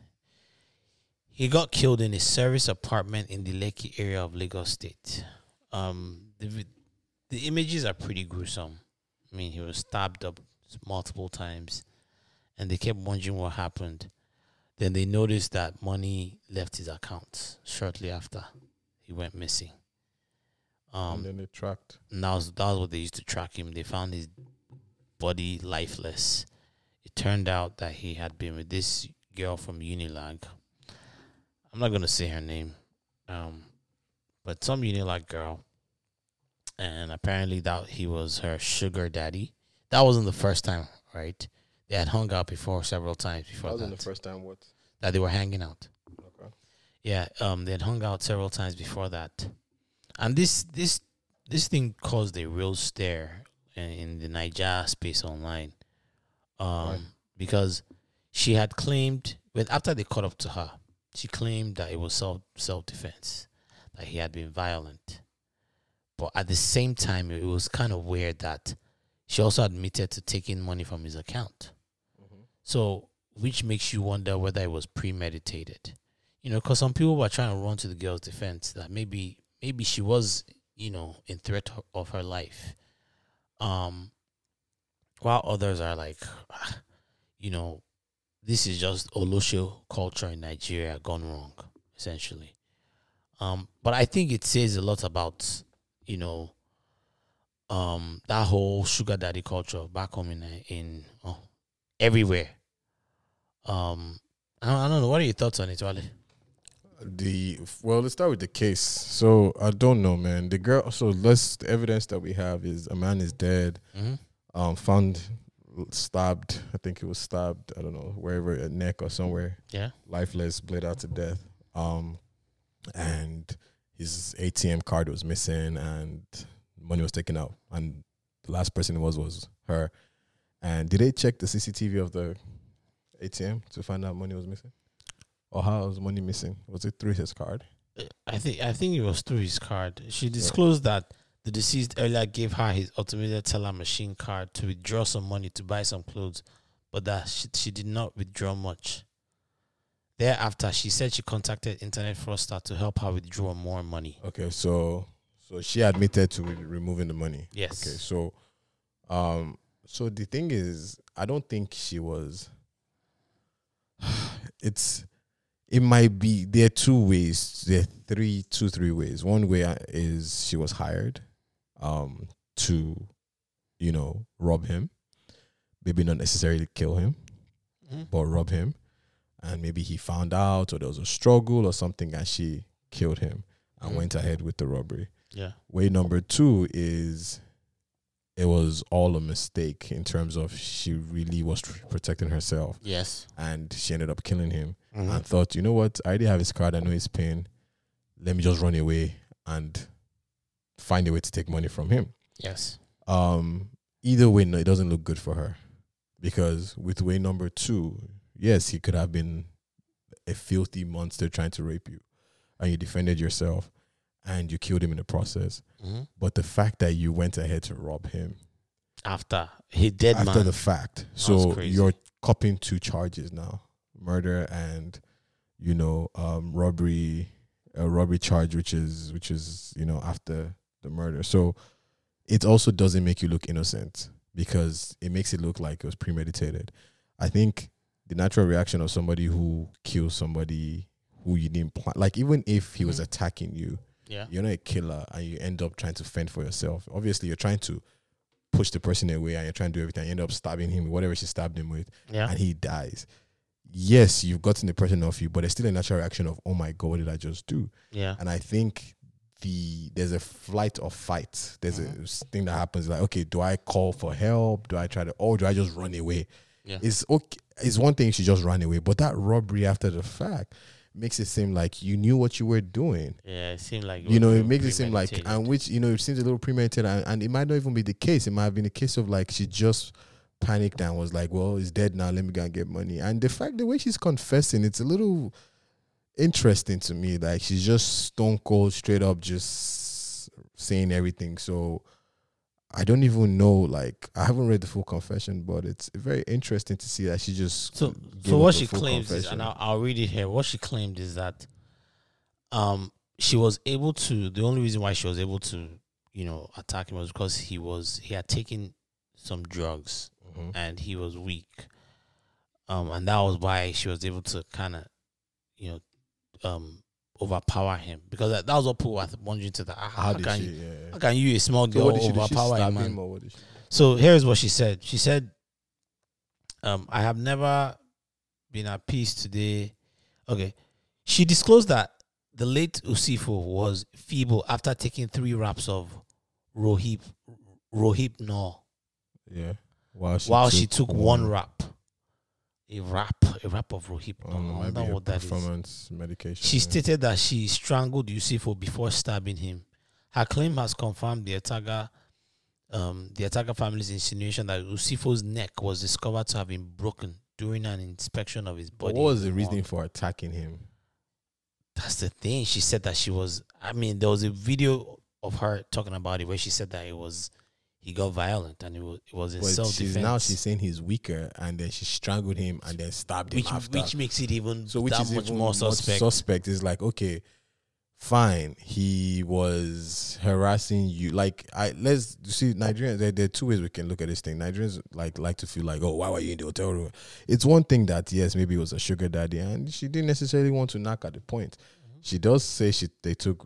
He got killed in a service apartment in the Lekki area of Lagos State. Um, the the images are pretty gruesome. I mean, he was stabbed up multiple times, and they kept wondering what happened. Then they noticed that money left his account shortly after he went missing. Um, and then they tracked. and that was that was what they used to track him. They found his body lifeless. It turned out that he had been with this girl from Unilag. I'm not gonna say her name, um, but some Unilag girl, and apparently that he was her sugar daddy. That wasn't the first time, right? They had hung out before several times That before wasn't that. the first time. What? that they were hanging out. Okay. Yeah, um, they had hung out several times before that, and this this this thing caused a real stir in, in the Niger space online, um, Right. because she had claimed, but after they caught up to her, she claimed that it was self self defense, that he had been violent, but at the same time, it was kind of weird that she also admitted to taking money from his account. So, which makes you wonder whether it was premeditated. you know, because some people were trying to run to the girl's defense that maybe maybe she was, you know, in threat of- her life. Um, while others are like, "Ah, you know, this is just Olosho culture in Nigeria gone wrong, essentially. Um, but I think it says a lot about, you know, um, that whole sugar daddy culture back home in in oh, everywhere. Um, I don't, I don't know. What are your thoughts on it, Wale? The well, let's start with the case. So I don't know, man. The girl. So let's. The evidence that we have is a man is dead. Mm-hmm. Um, found stabbed. I think he was stabbed. I don't know wherever, a neck or somewhere. Yeah. lifeless, bled out to death. Um, and his ATM card was missing, and money was taken out. And the last person it was was her. And did they check the CCTV of the ATM to find out money was missing, or how was money missing? Was it through his card? I think I think it was through his card. She disclosed that the deceased earlier gave her his automated teller machine card to withdraw some money to buy some clothes, but that she, she did not withdraw much. Thereafter, she said she contacted internet fraudster to help her withdraw more money. Okay, so so she admitted to re- removing the money. Yes. Okay, so um so the thing is I don't think she was it's it might be there are two ways there are three two three ways one way is she was hired um to you know rob him maybe not necessarily kill him Mhm. but rob him and maybe he found out or there was a struggle or something and she killed him and Mhm. went ahead with the robbery Yeah. Way number two is it was all a mistake in terms of she really was tr- protecting herself Yes. and she ended up killing him Mhm. and thought, you know what, I already have his card, I know his pain. Let me just run away and find a way to take money from him. Yes. Um, either way, no, it doesn't look good for her because with way number two, yes, he could have been a filthy monster trying to rape you, and you defended yourself, and you killed him in the process. hmm But the fact that you went ahead to rob him After he dead after man. the fact, so you're copying two charges now: murder and you know um, robbery, a robbery charge, which is which is you know after the murder. So it also doesn't make you look innocent because it makes it look like it was premeditated. I think the natural reaction of somebody who kills somebody who you didn't plan, like even if he was Mhm. attacking you, yeah. you're not a killer and you end up trying to fend for yourself. Obviously, you're trying to push the person away and you're trying to do everything. You end up stabbing him whatever she stabbed him with, Yeah. and he dies. Yes, you've gotten the person off you, but there's still a natural reaction of, oh my God, what did I just do? Yeah. And I think the there's a flight or fight. There's a mm-hmm. thing that happens like, okay, do I call for help? Do I try to, or do I just run away? Yeah. It's okay. It's one thing she just ran away, but that robbery after the fact makes it seem like you knew what you were doing Yeah. It seemed like you know, it makes it seem like, and which you know, it seems a little premeditated, and, and it might not even be the case. It might have been a case of like she just panicked and was like, "Well, he's dead now. Let me go and get money." And the fact, the way she's confessing, it's a little interesting to me. Like she's just stone cold, straight up, just saying everything. So I don't even know. Like I haven't read the full confession, but it's very interesting to see that she just So, so what she claims is, and I'll, I'll read it here. What she claimed is that, um, she was able to. The only reason why she was able to, you know, attack him was because he was he had taken some drugs Mhm. and he was weak. Um, and that was why she was able to kind of, you know, um, overpower him because that, that was what people were wondering to the ah, how, How can she? you, Yeah. how can you a small So girl she overpower a stab man? him did she? So here's what she said. She said, um, I have never been at peace today. Okay. She disclosed that the late Usifo was feeble after taking three wraps of Rohip Rohip no Yeah. While she while she took one rap, A rap, a rap of Rohip. I don't know, I might wonder what that is. performance medication. She yeah. stated that she strangled Yusifo before stabbing him. Her claim has confirmed the Ataga, um, the Ataga family's insinuation that Yusifo's neck was discovered to have been broken during an inspection of his body. what was the in reasoning for attacking him? That's the thing. She said that she was. I mean, there was a video of her talking about it where she said that it was he got violent and it was it was in self defense. now she's saying he's weaker, and then she strangled him and then stabbed him which after. which makes it even so which that is much even more suspect. Suspect is like okay, fine. He was harassing you. Like I let's see Nigerians. There, there are two ways we can look at this thing. Nigerians like like to feel like oh why were you in the hotel room? It's one thing that yes maybe it was a sugar daddy and she didn't necessarily want to knock at the point. Mm-hmm. She does say she they took.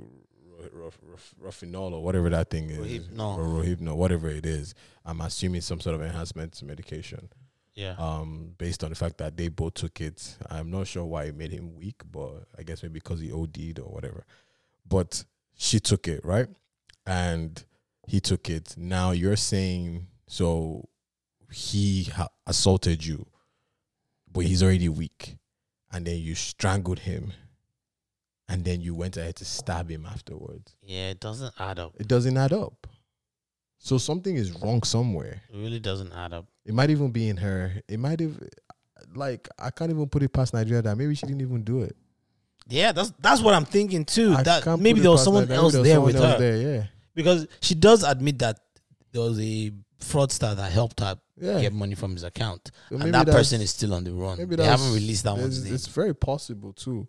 Ro- ro- ro- Rofinol or whatever that thing is, Rohypnol. or Rohypnol, whatever it is. I'm assuming some sort of enhancement medication yeah. um, based on the fact that they both took it. I'm not sure why it made him weak, but I guess maybe because he OD'd or whatever. But she took it, right? And he took it. Now you're saying, so he ha- assaulted you, but he's already weak. And then you strangled him. And then you went ahead to stab him afterwards. yeah, it doesn't add up. It doesn't add up. So something is wrong somewhere. It really doesn't add up. It might even be in her. It might have, like, I can't even put it past Nigeria that maybe she didn't even do it. Yeah, that's that's what I'm thinking too. I that maybe there was someone Nigeria. else there was with else her There, yeah, because she does admit that there was a fraudster that helped her yeah. get money from his account, So and that person is still on the run. maybe They haven't released that name. It's very possible too.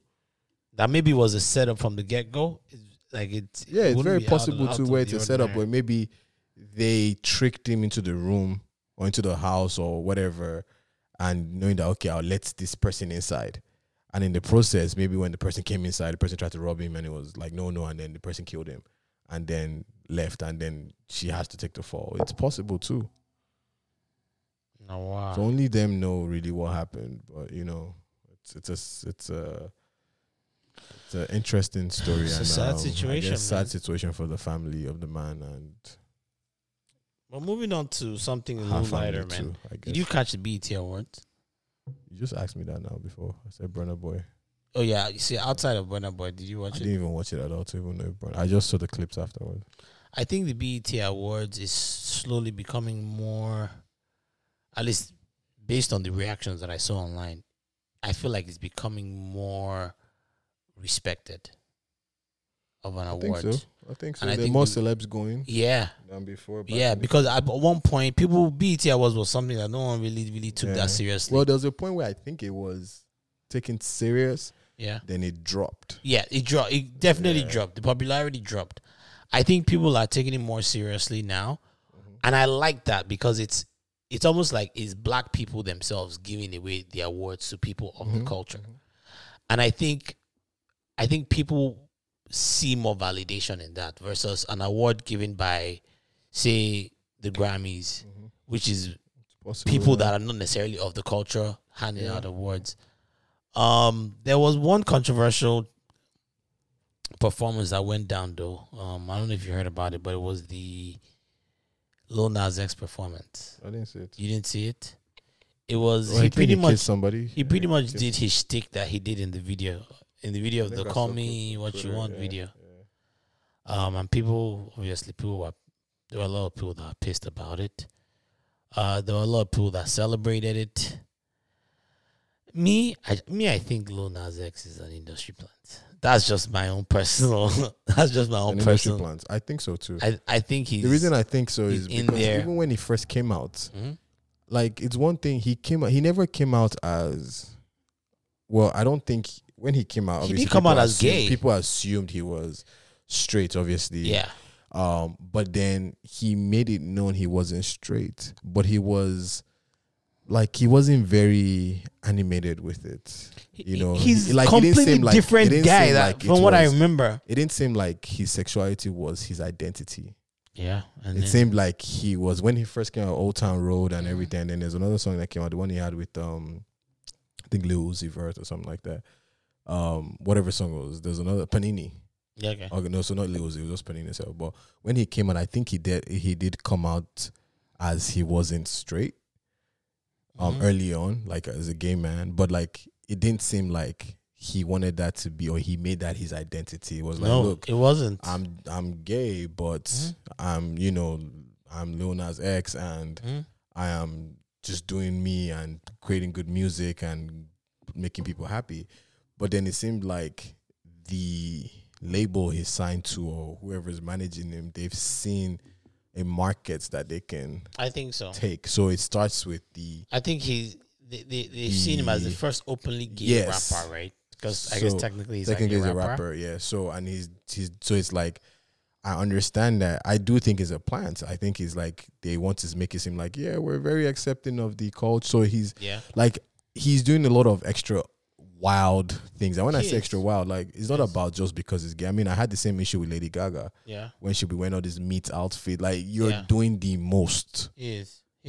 That maybe was a setup from the get go. Like it. Yeah, it it's very be out of- possible out of where it's a setup where maybe they tricked him into the room or into the house or whatever, and knowing that okay, I'll let this person inside. And in the process, maybe when the person came inside, the person tried to rob him, and it was like no, no, and then the person killed him, and then left, and then she has to take the fall. It's possible too. No, wow. So only them know really what happened. But you know, it's it's a it's a it's an interesting story. It's a sad um, I situation, guess sad situation for the family of the man and Well, moving on to something a little lighter, man. too. I guess Did you catch the BET Awards? You just asked me that now before. I said Burna Boy. Oh yeah, you see, outside of Burna Boy, did you I watch it? I didn't even watch it at all to even know Burna. I just saw the clips afterwards. I think the BET Awards is slowly becoming more, at least based on the reactions that I saw online, I feel like it's becoming more respected of an I award. think so. I think so. And I there are think more the- celebs going Yeah, than before. yeah, because at one point, people BET Awards was something that no one really, really took Yeah. that seriously. well, there was a point where I think it was taken serious, yeah, then it dropped. yeah, it dropped. It definitely Yeah. dropped. The popularity dropped. I think people are taking it more seriously now, Mm-hmm. and I like that because it's it's almost like it's black people themselves giving away the awards to people of Mm-hmm. the culture, and I think I think people see more validation in that versus an award given by, say, the Grammys, Mm-hmm. which is Possible, people yeah. that are not necessarily of the culture handing out awards. Um, there was one controversial performance that went down though. Um, I don't know if you heard about it, but it was the Lil Nas X performance. I didn't see it. You didn't see it? It was Well, he pretty kissed much somebody. he pretty Yeah, much did his stick that he did in the video in the video the "Call Me What You Want" yeah, video. yeah. Um, and people obviously people were there were a lot of people that were pissed about it. Uh, there were a lot of people that celebrated it. Me, I me, I think Lil Nas X is an industry plant. That's just my own personal. that's just my own An personal. plans. I think so too. I I think he's the reason I think so is in because there. even when he first came out, Mhm. like it's one thing he came out. He never came out as well. I don't think when he came out, He obviously didn't come people out as assumed- gay. People assumed he was straight. Obviously, yeah. Um, but then he made it known he wasn't straight, but he was like he wasn't very animated with it. You know, he's he- like, it didn't completely seem like- different didn't guy. seem like from what I remember. It didn't seem like his sexuality was his identity. Yeah, and It then, seemed like he was when he first came out, Old Town Road and everything. And then there's another song that came out, the one he had with um, I think Lil Uzi Vert or something like that. Um, whatever song it was. There's another Panini. yeah, okay. Okay, no, so not Lil Uzi, it was just Panini itself. But when he came out, I think he did he did come out as he wasn't straight. Um, Mhm. early on, like as a gay man, but like it didn't seem like he wanted that to be or he made that his identity. It was like, no, look, it wasn't. I'm I'm gay, but Mhm. I'm you know I'm Lil Nas X and Mhm. I am just doing me and creating good music and making people happy. But then it seemed like the label he's signed to or whoever is managing him, they've seen a market that they can I think so. take. So it starts with the I think he's they, they they've seen him as the The- first openly gay Yes. rapper, right? Because I guess technically he's technically like he's a rapper, yeah. So and he's he's so it's like I understand that. I do think it's a plant. I think he's like they want to make it seem like yeah, we're very accepting of the culture. So he's Yeah. like he's doing a lot of extra wild things. And when I say extra wild, like it's not about just because it's gay. I mean, I had the same issue with Lady Gaga Yeah. when she be wearing all this meat outfit. Like you're Yeah. doing the most. He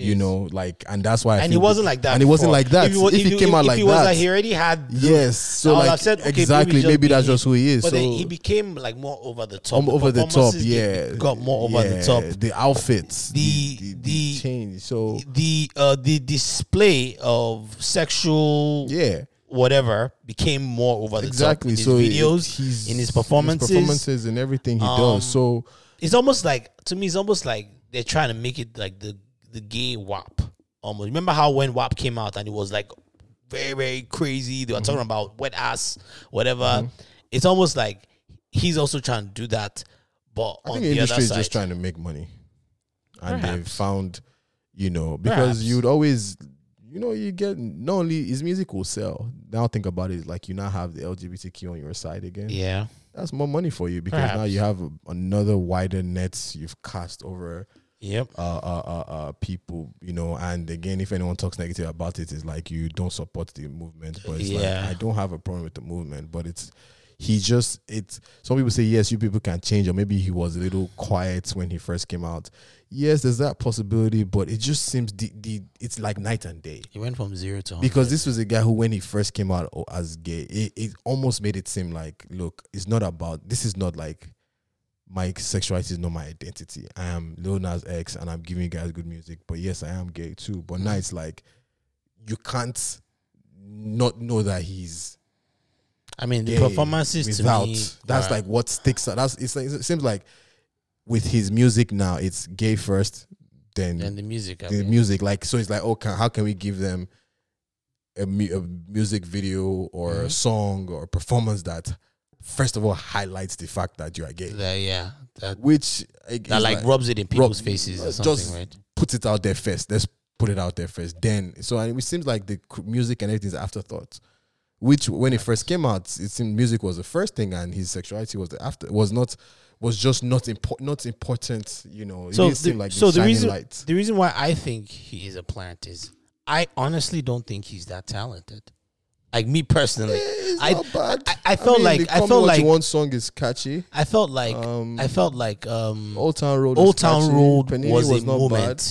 You know, like, and that's why. I and it wasn't like that. And it wasn't like that. If he, wa- If he if came out if like he was that, like he already had. the- Yes. So like have said, okay, exactly. just Maybe that's just who he is. But so then he became like more over the top. um, over the top, yeah, got more over the top. The outfits, The- the, the, the- change. So The uh the display of sexual yeah, whatever became more over the exactly. top. In his so it- videos, he's, in his performances, performances and everything he Um, does. So it's almost like to me, it's almost like they're trying to make it like the the gay WAP. Almost remember how when WAP came out and it was like very very crazy. They were talking Mm-hmm. about wet ass, whatever. It's almost like he's also trying to do that, but I on think the industry other is side, just trying to make money, and they've found, you know, because Perhaps. you'd always, you know, you get not only his music will sell. Now think about it, like you now have the LGBTQ on your side again. yeah, That's more money for you because now you have a- another wider net you've cast over yep, uh, uh, uh, uh, people, you know. And again, if anyone talks negative about it, it's like you don't support the movement. But it's Yeah. like I don't have a problem with the movement, but it's he just it's. Some people say yes, you people can change, or maybe he was a little quiet when he first came out. Yes, there's that possibility, but it just seems the, the it's like night and day. he went from zero to 100. Because this was a guy who, when he first came out oh, as gay, it, it almost made it seem like, look, it's not about this is not like my sexuality is not my identity. I am Lil Nas X and I'm giving you guys good music. But yes, I am gay too. But now mm. it's like you can't not know that he's I mean, the gay performances without to me, that's are- like what sticks out. That's it's like it seems like with his music now, it's gay first, then and the music. I the mean, music. Like, so it's like, oh, can, how can we give them a, mu- a music video or Mm-hmm. a song or a performance that, first of all, highlights the fact that you are gay, that, yeah, that, which like, like, rubs it in people's faces or uh, something, just right? puts it out there first. Let's put it out there first. Then, so and it seems like the music and everything is afterthought. Which, when it first came out, it seemed music was the first thing, and his sexuality was the after. Was not, was just not important. Not important. You know, it So, didn't the, seem like so the reason light. the reason why I think he is a plant is I honestly don't think he's that talented. Like me personally, It's I, not bad. I, I felt mean, like I felt like Want song is catchy. I felt like Um, I felt like um Old Town Road. Old Town catchy. Road Panini was, was a not moment. bad.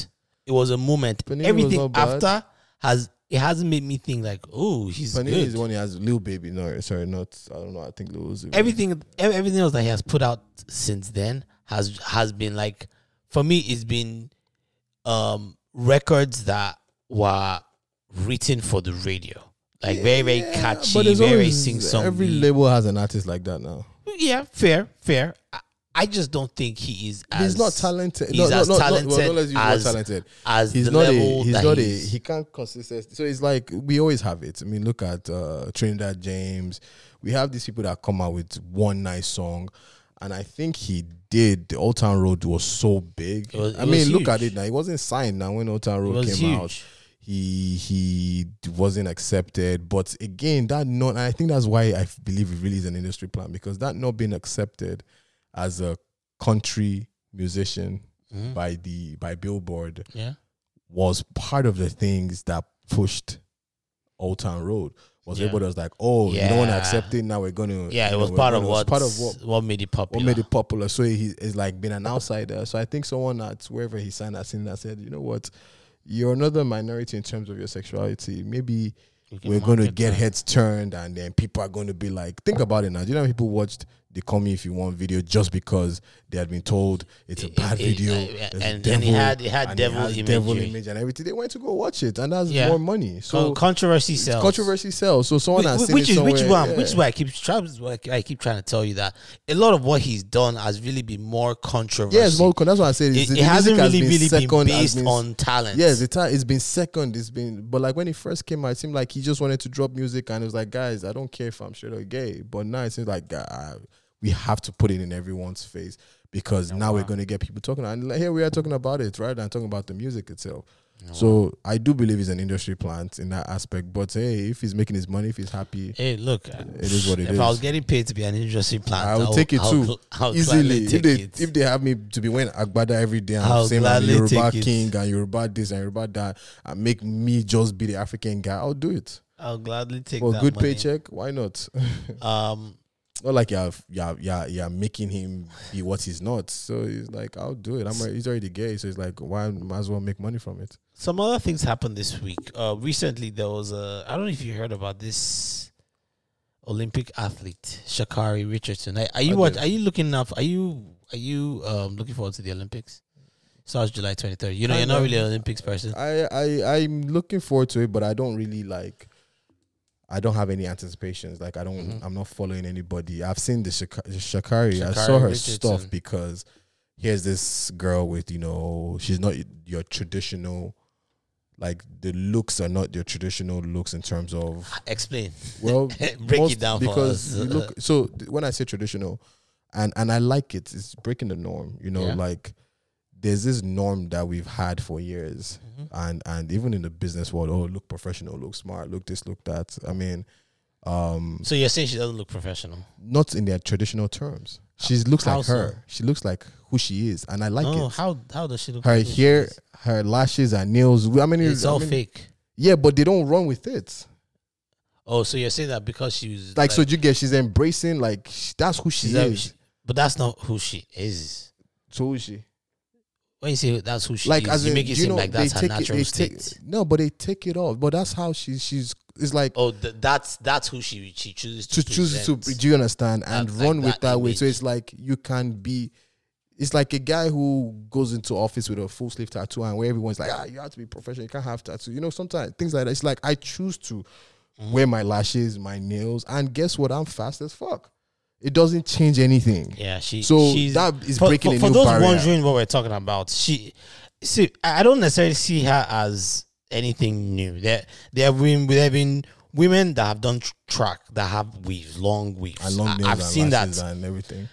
It was a moment. Panini Everything after has it hasn't made me think like, oh, he's Panini good. is the one he has Lil Baby. No, sorry, not. I don't know. I think Lil Uzi. everything everything else that he has put out since then has has been like for me it's been um records that were written for the radio like very very catchy but there's very very sing song Every label has an artist like that now. yeah fair fair I, I just don't think he is as he's not talented. he's no, as no, talented no, no, let's use as- talented. as He's the not a. He's that not a. he's- He can't consistent. So it's like we always have it. I mean, look at uh, Trinidad James. We have these people that come out with one nice song, and I think he did. The Old Town Road was so big. It was- I mean, look at it now. He wasn't signed now when Old Town Road came huge out. he he wasn't accepted. But again, that not I think that's why I believe it really is an industry plan because that not being accepted as a country musician Mhm. by the by Billboard yeah was part of the things that pushed Old Town Road. Was Yeah. everybody was like, oh, you don't want to accept it now? We're gonna yeah it was we're part of what part of what what made it popular what made it popular. So he is like being an outsider. So I think someone at wherever he signed that scene that said, you know what, you're another minority in terms of your sexuality. Maybe we're going to get that. heads turned, and then people are going to be like, think about it now. Do you know how people watched the "Call Me If You Want" video just because they had been told it's a bad it- video, uh, there's a and- and it had- it had devil has devil image and everything. They went to go watch it, and that's Yeah. more money. So controversy sells controversy sells. So someone Whi- has which it is which why yeah. which is why I keep try- why I keep trying to tell you that a lot of what he's done has really been more controversial. Yes, well, that's what I said. it, it hasn't music has really been really second, been based been- on talent. Yes, it's, it's been second. It's been, but like when he first came out, it seemed like he just wanted to drop music, and it was like, guys, I don't care if I'm straight or gay. But now it seems like uh, we have to put it in everyone's face because now we're going to get people talking. And here we are talking about it rather than talking about the music itself. So I do believe he's an industry plant in that aspect. But hey, if he's making his money, if he's happy, Hey, look, it is what it if is. I was getting paid to be an industry plant, I would take it I'll too gl- I'll easily. If they it. if they have me to be wearing agbada every day and I'll saying I'm Yoruba king and Yoruba this and Yoruba that and make me just be the African guy, I'll do it I'll gladly take for a good money. paycheck. Why not? Um, not like you're you're you're, you're making him be what he's not. So he's like, I'll do it. I'm a, he's already gay, so he's like, why might as well make money from it? some other things happened this week. Uh, recently there was a. I don't know if you heard about this Olympic athlete Sha'Carri Richardson. Are, are you I what? Are you looking up? Are you are you um looking forward to the Olympics? Starts July twenty third. You know, you're not really an Olympics person. I I I'm looking forward to it, but I don't really like. I don't have any anticipations. Like I don't. Mhm. I'm not following anybody. I've seen the Shaka- Sha'Carri. I saw her Richardson. stuff because here's this girl with you know she's not your traditional. Like the looks are not your traditional looks in terms of Explain. well Break it down for because us. look so th- when I say traditional, and and I like it, it's breaking the norm. You know, Yeah. like there's this norm that we've had for years, Mhm. and and even in the business world, oh look professional, look smart, look this, look that. I mean, um, So you're saying she doesn't look professional? not in their traditional terms. She looks how like so? her. She looks like who she is, and I like oh, it. how how does she look? her like hair, her lashes, and nails. I mean, It's I all mean, fake. Yeah, but they don't run with it. Oh, so you're saying that because she was Like, so, you get she's embracing like that's who she she's a- is. but that's not who she is. so who is she? When you say that's who she like is, as you in, make it you seem know, like that's her take it- natural state. take- no, but they take it off. But that's how she she's. It's like oh, th- that's that's who she she chooses to, to choose to. Do you understand? And that- like run with that that way. So it's like you can be. It's like a guy who goes into office with a full sleeve tattoo and where everyone's like, ah, you have to be professional. You can't have tattoo. You know, sometimes things like that. It's like I choose to Mm-hmm. wear my lashes, my nails, and guess what? I'm fast as fuck. It doesn't change anything. Yeah, she. So she's, that is for, breaking for, for those barrier. wondering what we're talking about. She, see, I don't necessarily see her as anything new. There, there have been there have been women that have done track that have weaves, long weaves. And long I, have and seen that. and everything.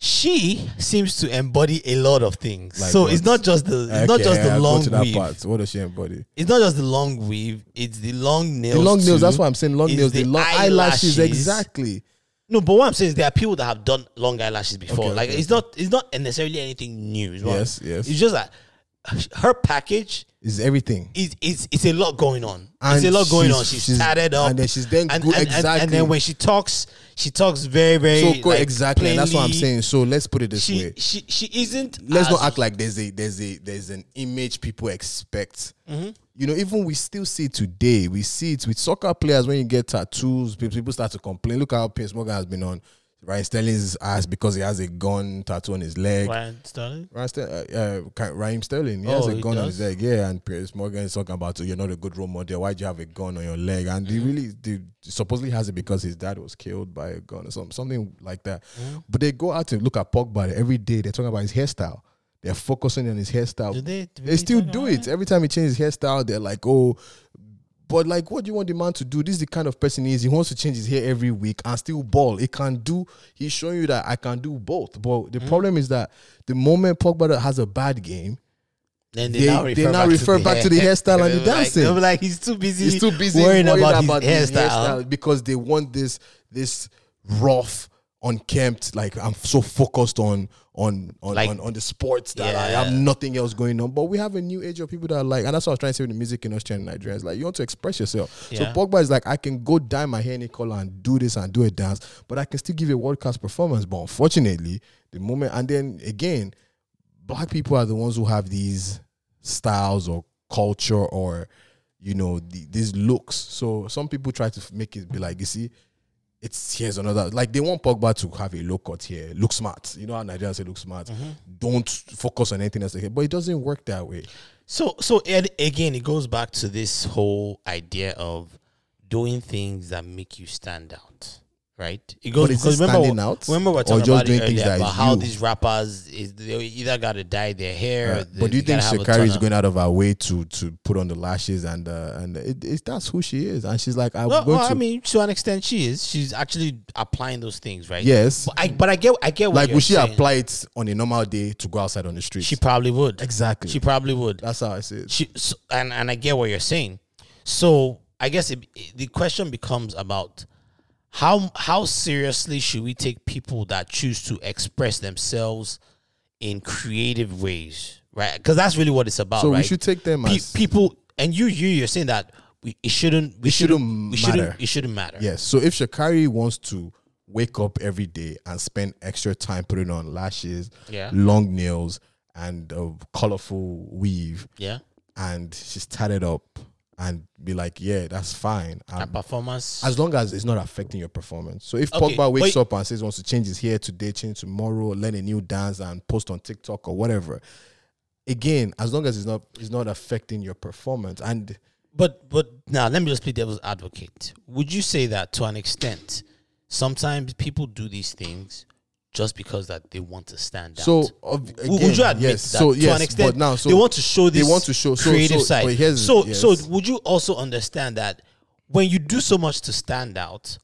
She seems to embody a lot of things. Like so what? it's not just the it's not just the I'll long weave. part. What does she embody? It's not just the long weave. It's the long nails. The long nails. too. That's why I'm saying long It's nails. The, the long eyelashes. eyelashes. Exactly. No, but what I'm saying is there are people that have done long eyelashes before. Okay, like okay, it's not it's not necessarily anything new. Yes, yes. It's just that her package Is everything. is it's it's a lot going on. And it's a lot going she's- on. She's, she's- tatted up, and then she's then and, good- and, and- and then when she talks, she talks very very So like, exactly. and that's what I'm saying. So let's put it this She way. she she isn't. Let's not act like there's a there's a there's an image people expect. Mm-hmm. You know, even we still see it today. We see it with soccer players when you get tattoos. People, start to complain. Look how Piers Morgan has been on Ryan Sterling's ass because he has a gun tattoo on his leg. Ryan Sterling. Ryan Ster- uh, uh, Raheem Sterling, he has Oh, a gun on his leg, yeah. And Piers Morgan is talking about, you're not a good role model. Why do you have a gun on your leg? And Mm-hmm. he really, they supposedly has it because his dad was killed by a gun or something, something like that. Mm-hmm. But they go out and look at Pogba every day. They're talking about his hairstyle. They're focusing on his hairstyle. Do they? do They still do it every time he changes his hairstyle. They're like, oh, but like, what do you want the man to do? This is the kind of person he is. He wants to change his hair every week and still ball. He can do. He's showing you that I can do both. But the hmm? problem is that the moment Pogba has a bad game, Then They- now they refer, now back, refer to back to the hairstyle and the like- dancing. they'll be like he's too busy. he's too busy worrying, worrying about, about, his his hairstyle. hairstyle because they want this this rough, unkempt. Like I'm so focused on on on Like- on, on the sports that I have nothing else going on. But we have a new age of people that are like, and that's what I was trying to say with the music industry in Nigeria. It's like you want to express yourself. Yeah. So Pogba is like, I can go dye my hair any color and do this and do a dance, but I can still give a world class performance. But unfortunately, the moment and then again, black people are the ones who have these styles or culture or you know the, these looks. So some people try to make it be like you see, it's here's another like they want Pogba to have a low cut here, look smart. You know how Nigerians say look smart. Mm-hmm. Don't focus on anything else, but it doesn't work that way. So, so and again, it goes back to this whole idea of doing things that make you stand out, right? It goes But because remember, remember we're talking just about it things earlier about how you? these rappers is they either got to dye their hair. or Right. they But do you think gotta have a Sha'Carri is going out of her way to to put on the lashes and uh, and it, it, that's who she is and she's like Well, going well, I mean, to an extent, she is. She's actually applying those things, right? yes But I, but I get, I get. What like you're saying. Like, would she saying. apply it on a normal day to go outside on the street She probably would. exactly She probably would. that's how I see it She so, and and I get what you're saying. So I guess it, it- the question becomes about how how seriously should we take people that choose to express themselves in creative ways, right? Because that's really what it's about. so right? we should take them Pe- as people and you you you're saying that we, it shouldn't we It shouldn't, shouldn't we shouldn't matter. it shouldn't matter. Yes. So if Sha'Carri wants to wake up every day and spend extra time putting on lashes, Yeah. long nails, and a colorful weave, Yeah. and she's tatted up, and be like, yeah, that's fine. Um, performance. as long as it's not affecting your performance. So if Okay, Pogba wakes up and says he wants to change his hair today, change tomorrow, learn a new dance and post on TikTok or whatever, again, as long as it's not it's not affecting your performance and But but now let me just play devil's advocate. Would you say that to an extent, sometimes people do these things just because that they want to stand So, out? of- again, would you admit yes. that So, to yes, an extent now, so they want to show they want to show- so- creative so- side? but here's- so so would you also understand that when you do so much to stand out,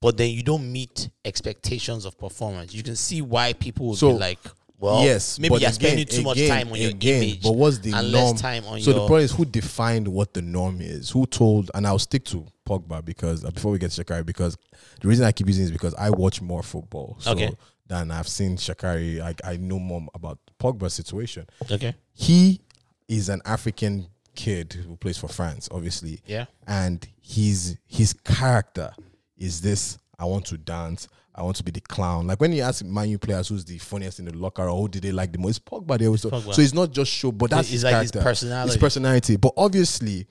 but then you don't meet expectations of performance, you can see why people would So, be like, well, yes, maybe you're again- spending too much time on your again, image, But what's the and norm? less time on so your the point is, who defined what the norm is? Who told? And I'll stick to Pogba because uh, before we get to Sha'Carri, because the reason I keep using it is because I watch more football. So Okay. Than I've seen Sha'Carri. I, I know more about Pogba's situation. okay, He is an African kid who plays for France, obviously. yeah, and his his character is this I want to dance, I want to be the clown. Like when you ask Man U players who's the funniest in the locker or who did they like the most, Pogba they always Pogba. so it's not just show, but that's his like his personality. His personality. But obviously,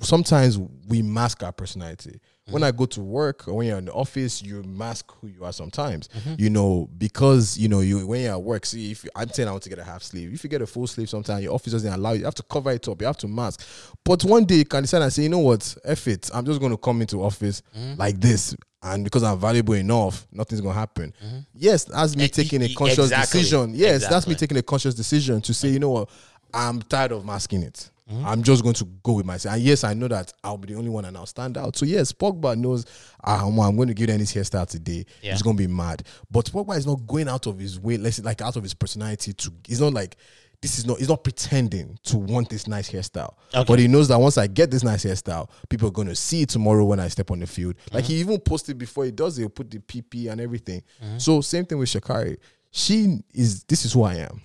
sometimes we mask our personality. When I go to work or when you're in the office, you mask who you are sometimes. Mm-hmm. You know, because you know, you when you're at work, see if I'm saying I want to get a half sleeve. If you get a full sleeve sometimes your office doesn't allow you, you have to cover it up, you have to mask. But one day you can decide and say, you know what, F it. I'm just gonna come into office mm-hmm. like this. And because I'm valuable enough, nothing's gonna happen. Yes, that's me taking a conscious exactly. decision. Yes, that's me taking a conscious decision to say, you know what, I'm tired of masking it. Mm-hmm. I'm just going to go with myself. And yes, I know that I'll be the only one and I'll stand out. So yes, Pogba knows ah, I'm, I'm going to give them this hairstyle today. Yeah. He's going to be mad. But Pogba is not going out of his way, let's say, like out of his personality to. He's not like this is not. He's not pretending to want this nice hairstyle. Okay. But he knows that once I get this nice hairstyle, people are going to see it tomorrow when I step on the field. Like mm-hmm. he even posted before he does it, he'll put the PP and everything. Mm-hmm. So same thing with Sha'Carri. She is. This is who I am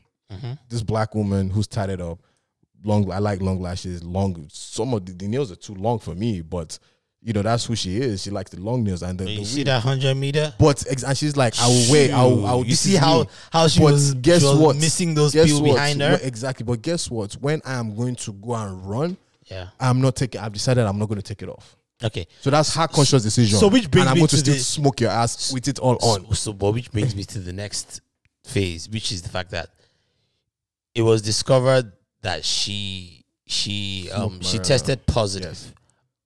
this black woman who's tatted up, long. I like long lashes. Long. Some of the, the nails are too long for me, but you know that's who she is. She likes the long nails and the. you the see that hundred meter. But and she's like, I will wait. I will. I will You see how- me. how she But was- guess she was what? missing those Guess people what? behind her? Exactly. But guess what? When I am going to go and run, Yeah. I'm not taking. I've decided I'm not going to take it off. Okay. So that's her conscious decision. so which brings and I'm me going to, to still the- smoke your ass with it all on. So, so, but which brings me to the next phase, which is the fact that it was discovered that she she um she tested positive Yes.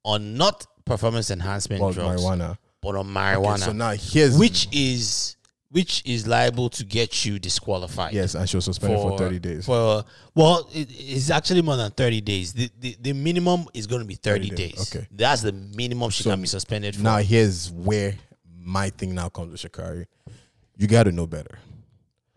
on not performance enhancement Well, drugs, marijuana. but on Okay, marijuana, so now here's which is which is liable to get you disqualified. yes, and she was suspended for, 30 days. For well, it, it's actually more than thirty days. The, the the minimum is going to be thirty, 30 days. days, okay. that's the minimum she So can be suspended for. Now here's where my thing now comes with Sha'Carri. You got to know better.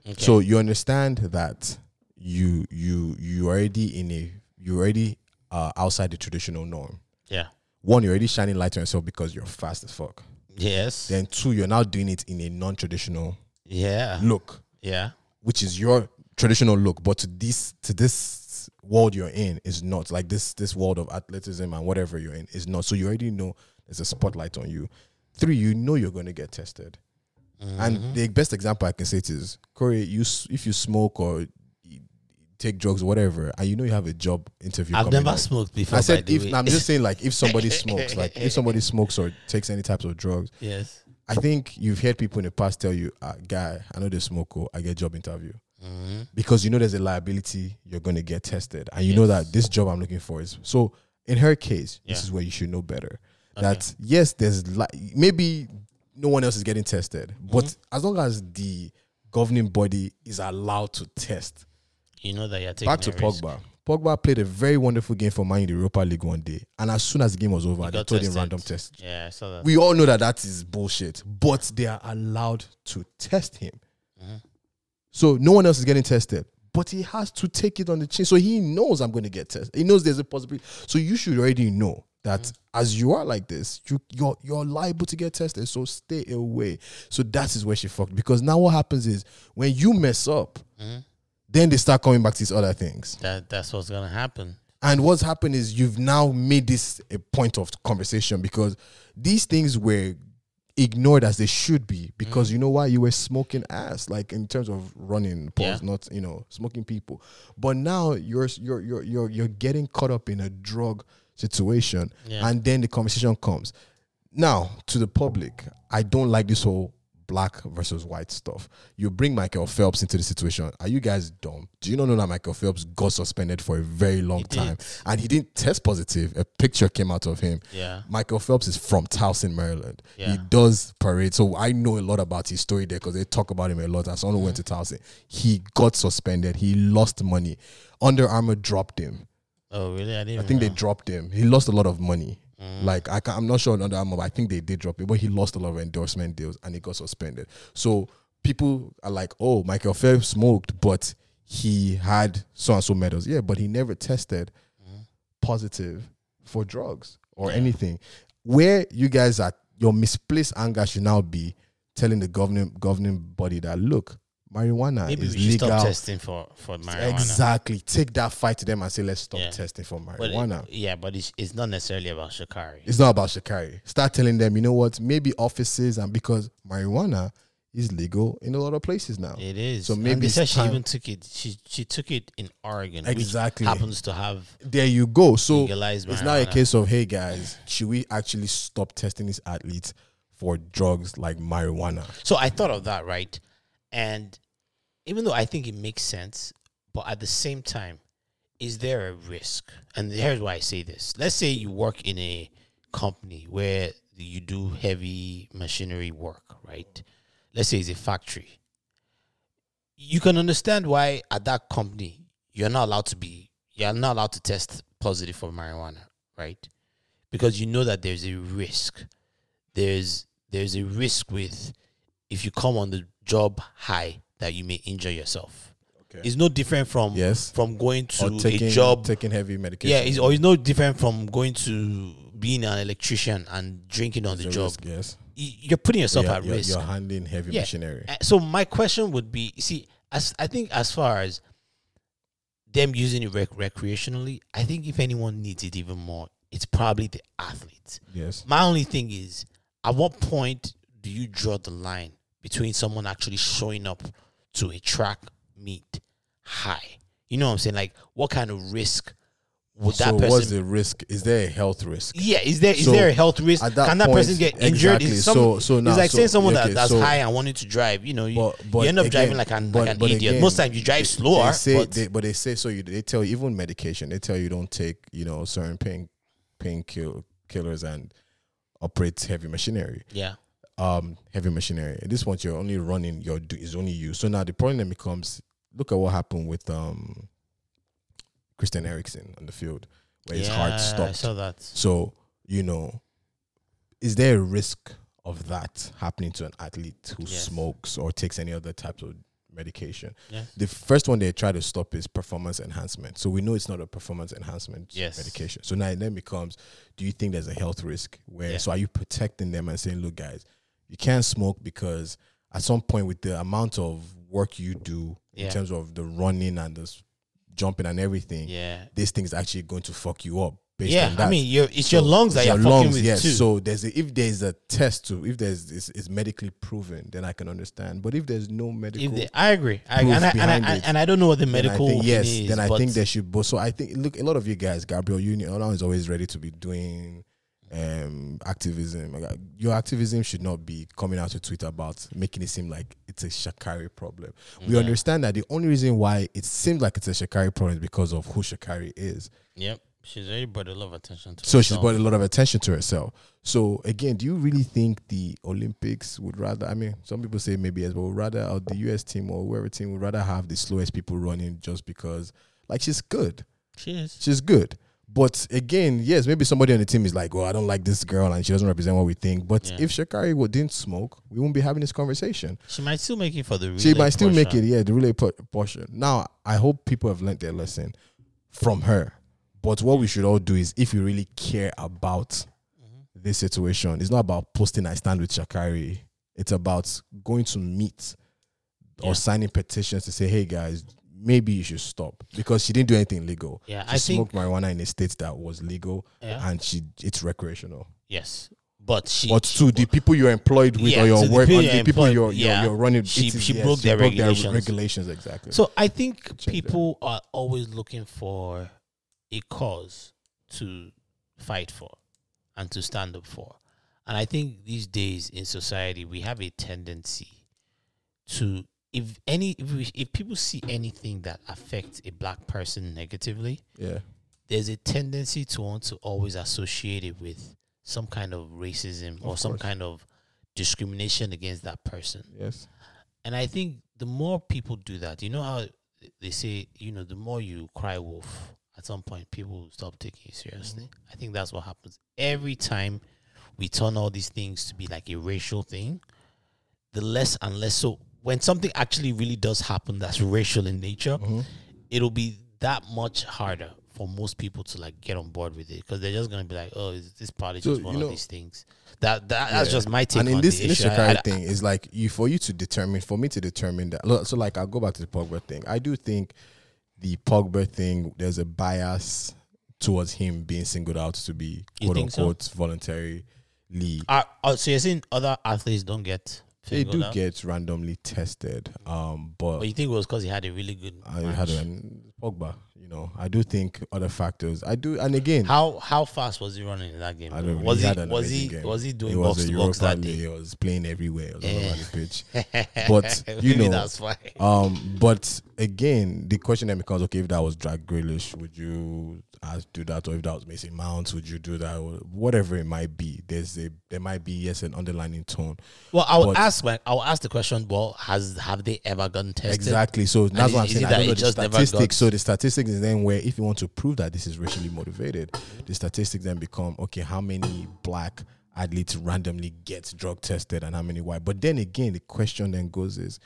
Okay. So you understand that you you you already in a you already uh, outside the traditional norm. yeah. One, you're already shining light on yourself because you're fast as fuck. Yes. Then two, you're now doing it in a non-traditional yeah. look, Yeah. which is your traditional look, but to this to this world you're in is not like this this world of athleticism and whatever you're in is not. So you already know there's a spotlight on you. Three, you know you're going to get tested. Mm-hmm. And the best example I can say it is Corey. You if you smoke or take drugs or whatever, and you know you have a job interview. I've never up. smoked before. I said if. I'm just saying like if somebody smokes, like if somebody smokes or takes any types of drugs, yes. I think you've heard people in the past tell you, uh, "Guy, I know they smoke. Oh, I get job interview." Mm-hmm. Because you know there's a liability, you're going to get tested, and you know that this job I'm looking for is so. In her case, this is where you should know better. That yes, there's li- maybe no one else is getting tested. But Mm-hmm. as long as the governing body is allowed to test, You know that you're taking back to a risk. Pogba. Pogba played a very wonderful game for Man in the Europa League one day, and as soon as the game was over, He they told him random test. Yeah, I saw that. We all know that that is bullshit, but they are allowed to test him. Mm-hmm. So no one else is getting tested, but he has to take it on the chin. So he knows I'm going to get tested. He knows there's a possibility. So you should already know that Mm-hmm. as you are like this, you you're you're liable to get tested. So stay away. So that is where she fucked because now what happens is when you mess up, Mm-hmm. Then they start coming back to these other things. that that's what's gonna happen. And what's happened is you've now made this a point of conversation because these things were ignored as they should be because Mm. you know why you were smoking ass like in terms of running pause Yeah. not you know smoking people but now you're you're you're you're, you're getting caught up in a drug situation Yeah. and then the conversation comes now to the public i don't like this whole black versus white stuff you bring michael phelps into the situation are you guys dumb do you not know that michael phelps got suspended for a very long He time did. and he didn't test positive a picture came out of him Yeah. Michael Phelps is from Towson, Maryland. Yeah. He does parade, so I know a lot about his story there because they talk about him a lot. As someone who went to Towson, he got suspended. He lost money. Under Armour dropped him. Oh really? I didn't. I think they dropped him. He lost a lot of money. Mm. Like I can, I'm not sure on Under Armour, but I think they did drop him. But he lost a lot of endorsement deals and he got suspended. So people are like, "Oh, Michael Phelps smoked, but he had so and so medals." Yeah, but he never tested mm. positive for drugs or anything. Where you guys are, your misplaced anger should now be telling the governing governing body that look, marijuana Maybe is we should legal. stop testing for for marijuana. Exactly. Take that fight to them and say, let's stop Yeah. testing for But marijuana. it- yeah, but it's, it's not necessarily about Sha'Carri. it's not about Sha'Carri. Start telling them, you know what, maybe offices and because marijuana is legal in a lot of places now. It is. So and maybe they it's said she time- even took it. She she took it in Oregon, Exactly. which happens to have There you go. So Legalized it's not a case of, hey guys, should we actually stop testing these athletes for drugs like marijuana? So I thought of that, right? And even though I think it makes sense, but at the same time, is there a risk? And here's why I say this. Let's say you work in a company where you do heavy machinery work, right? Let's say it's a factory. You can understand why at that company you're not allowed to be you're not allowed to test positive for marijuana, right? Because you know that there's a risk there's there's a risk with if you come on the job high that you may injure yourself. Okay. It's no different from Yes. from going to Or taking a job. taking heavy medication. yeah, it's, or it's no different from going to being an electrician and drinking on It's the job. risk, yes. You're putting yourself you're, at you're- risk. You're handling heavy Yeah. machinery. Uh, So my question would be: See, as I think as far as them using it rec- recreationally, I think if anyone needs it even more, it's probably the athletes. Yes. My only thing is, at what point do you draw the line between someone actually showing up to a track meet high? You know what I'm saying? Like, what kind of risk would So that what's person? the risk? Is there a health risk? yeah, is there is So, there a health risk? that Can that point- person get injured? exactly. Is some, So- so now- it's like so- saying someone okay, that, that's so- high and wanting to drive. You know, you, But, but you end up again, driving like an but- like an idiot. again, Most times you drive slower. They say, but they, but they say so. You they tell you even medication. They tell you don't take you know certain pain pain kill, killers and operate heavy machinery. yeah, Um, heavy machinery. At this point, you're only running. Your is only you. So now the problem then becomes: look at what happened with um Christian Eriksen on the field, where his heart Yeah, I stopped. saw that. So, you know, is there a risk of that happening to an athlete who Yes. smokes or takes any other types of medication? Yeah. The first one they try to stop is performance enhancement. So we know it's not a performance enhancement Yes. medication. So now it then becomes, do you think there's a health risk? Where Yeah. so are you protecting them and saying, look, guys, you can't smoke because at some point with the amount of work you do Yeah. in terms of the running and the jumping and everything, Yeah, this thing is actually going to fuck you up. Based yeah. on that. I mean, it's So your lungs that it's you're your fucking with yes. too. So there's a, if there's a test to if there's it's, it's medically proven, then I can understand. But if there's no medical, they, I agree, I, and, I, and, I, it, and I don't know what the medical think, yes, is, then I think there should. But so I think look, a lot of you guys, Gabrielle Union, is always ready to be doing um activism. Like, Your activism should not be coming out to Twitter about making it seem like it's a Sha'Carri problem. We Yeah. understand that the only reason why it seems like it's a Sha'Carri problem is because of who Sha'Carri is. Yep. She's already brought a lot of attention to. So she's herself. brought a lot of attention to herself. So again, do you really think the Olympics would rather? I mean, some people say maybe as well rather or the US team or whoever team would rather have the slowest people running just because, like, she's good. She is. She's good. But again, yes, maybe somebody on the team is like, "Oh, I don't like this girl, and she doesn't represent what we think." But Yeah. if Sha'Carri didn't smoke, we wouldn't be having this conversation. She might still make it for the. She might still make it, yeah, the relay portion. Now, I hope people have learned their lesson from her. But what we should all do is, if you really care about mm-hmm. this situation, it's not about posting I stand with Sha'Carri. It's about going to meet Yeah. or signing petitions to say, hey guys, maybe you should stop because she didn't do anything legal. Yeah, she I think- smoked marijuana in a state that was legal Yeah. and she it's recreational. Yes, but she. But to the people you're employed with Yeah, or your the work, people you're the people you're, you're, you're running, She- it she yes, broke their regulations. regulations exactly. So I think people are always looking for a cause to fight for and to stand up for. And I think these days in society we have a tendency to if any if, we, if people see anything that affects a black person negatively, yeah, there's a tendency to want to always associate it with some kind of racism or some kind of discrimination against that person. yes, And I think the more people do that, you know how they say, you know, the more you cry wolf, at some point people will stop taking you seriously. Mm-hmm. I think that's what happens. Every time we turn all these things to be like a racial thing, the less and less so when something actually really does happen that's racial in nature, it'll be that much harder for most people to like get on board with it because they're just gonna be like, oh, is this probably So, just one you of these things. That, that that's Yeah. just my take and in on this in this Sha'Carri thing is like you for you to determine for me to determine that. look, So like I'll go back to the Pogba thing. I do think the Pogba thing there's a bias towards him being singled out to be quote think so? unquote voluntarily. Uh, uh, so you're saying other athletes don't get They do get randomly tested, um, but But you think it was because he had a really good I match? had an Pogba. Know, I do think other factors. I do, and again, How how fast was he running in that game? I don't. was he he was he game. was he doing It box to box that day? He was playing everywhere. Was all Yeah. over the pitch. But you know, that's why. Um, but again, the question then becomes: Okay, if that was Jack Grealish, would you uh, do that? Or if that was Mason Mount, would you do that? Or whatever it might be, there's a there might be yes an underlining tone. Well, I would but- ask. I will ask the question. Well, has have they ever gotten tested? Exactly. So that's is- what I'm saying. I don't know the statistics. So the statistics is then where if you want to prove that this is racially motivated, the statistics then become okay. How many black athletes randomly get drug tested and how many white? But then again, the question then goes is.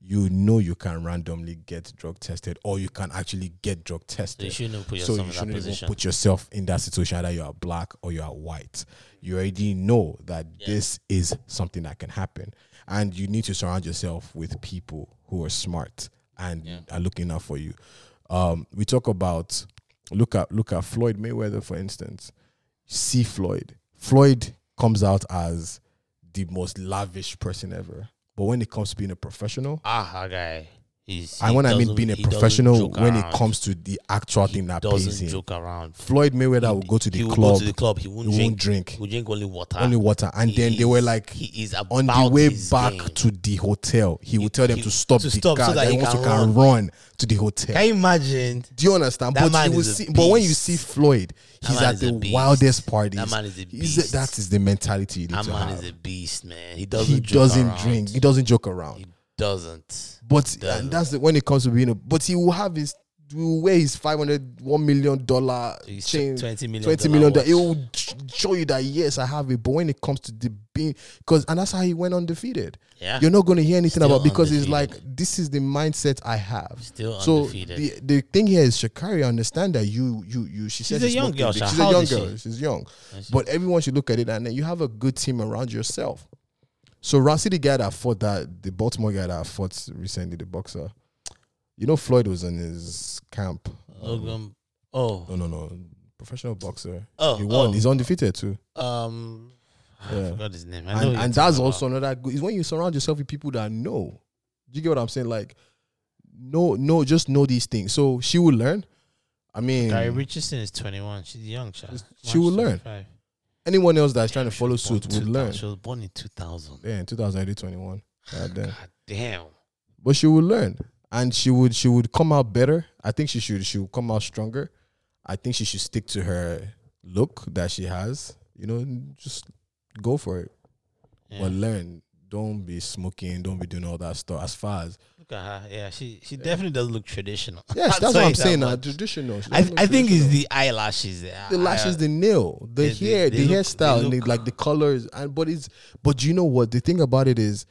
You know you can randomly get drug tested, or you can actually get drug tested. So you shouldn't put so yourself you in that shouldn't even put yourself in that situation either you are black or you are white you already know that this is something that can happen and you need to surround yourself with people who are smart and are looking out for you um, we talk about look at look at floyd mayweather for instance. See floyd. Floyd comes out as the most lavish person ever. But when it comes to being a professional Ah, guy. He's, and he when I mean being a professional, when it comes to the actual thing that pays him, joke around. Floyd Mayweather will go to the he will club. go to the club. He won't he drink. won't drink. He will drink only water. only water. And then they were like, he is on the way back game. to the hotel, he would tell them he- to stop to the stop car. that that he he wants to can can run to the hotel. Can you imagine? Do you understand? That but you will is see, but when you see Floyd, he's at the wildest parties. That man is a beast. that is the mentality That man is a beast, man. He doesn't. he doesn't drink. He doesn't joke around. Doesn't. But doesn't. and that's the, when it comes to being a. But he will have his. Will wear his five hundred one million dollar chain, $20 million twenty million. watch. It will show you that yes, I have it. But when it comes to the being, because and that's how he went undefeated. Yeah. You're not going to hear anything Still about because it's like this is the mindset I have. Still so undefeated. the the thing here is Sha'Carri. Understand that you you you. She She's says a young girl, She's a young girl. She's young, but everyone should look at it and then you have a good team around yourself. So Rancy, the guy that fought that, the Baltimore guy that fought recently, the boxer, you know, Floyd was in his camp. Logan. Oh. No, no, no, professional boxer. Oh, he won. oh. He's undefeated too. Um. I forgot his name. I And, and that's about. also another good. Is when you surround yourself with people that know. Do you get what I'm saying? Like, no, no, just know these things. So she will learn. I mean, Gary Richardson is 21. She's young, Sha. She will learn. 25. anyone else that's trying to follow suit would learn. She was born in 2000. Yeah, in 2021. God damn. God damn. but she will learn and she would she would come out better i think she should she would come out stronger I think she should stick to her look that she has. You know, just go for it. Yeah. But learn. Don't be smoking. Don't be doing all that stuff. As far as Look at her. Yeah, she she definitely doesn't look traditional. yes, that's what I'm saying. Now, uh, traditional. I, I think it's the eyelashes. the lashes, the nail, the they- they- hair, they the look- hairstyle, and the, like the colors. And but it's but you know what? The thing about it is,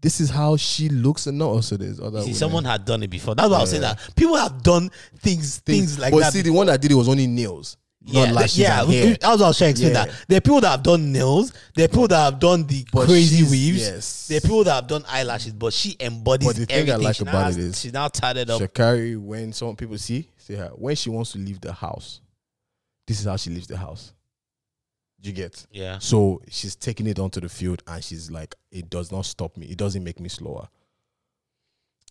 this is how she looks, and not also this other. See, women. someone had done it before. That's why I was saying that people have done things things, like but that. see, the one that did it was only nails, yeah, not lashes. yeah. and we- hair. we- That's what I was trying to explain. Yeah. That there are people that have done nails. There are people that have done the But crazy weaves. yes. There are people that have done eyelashes, but she embodies But the thing I everything. like She about has- it is she's now tatted up. Sha'Carri, when some people see, say her when she wants to leave the house, this is how she leaves the house. You get Yeah, so she's taking it onto the field, and she's like, it does not stop me. It doesn't make me slower.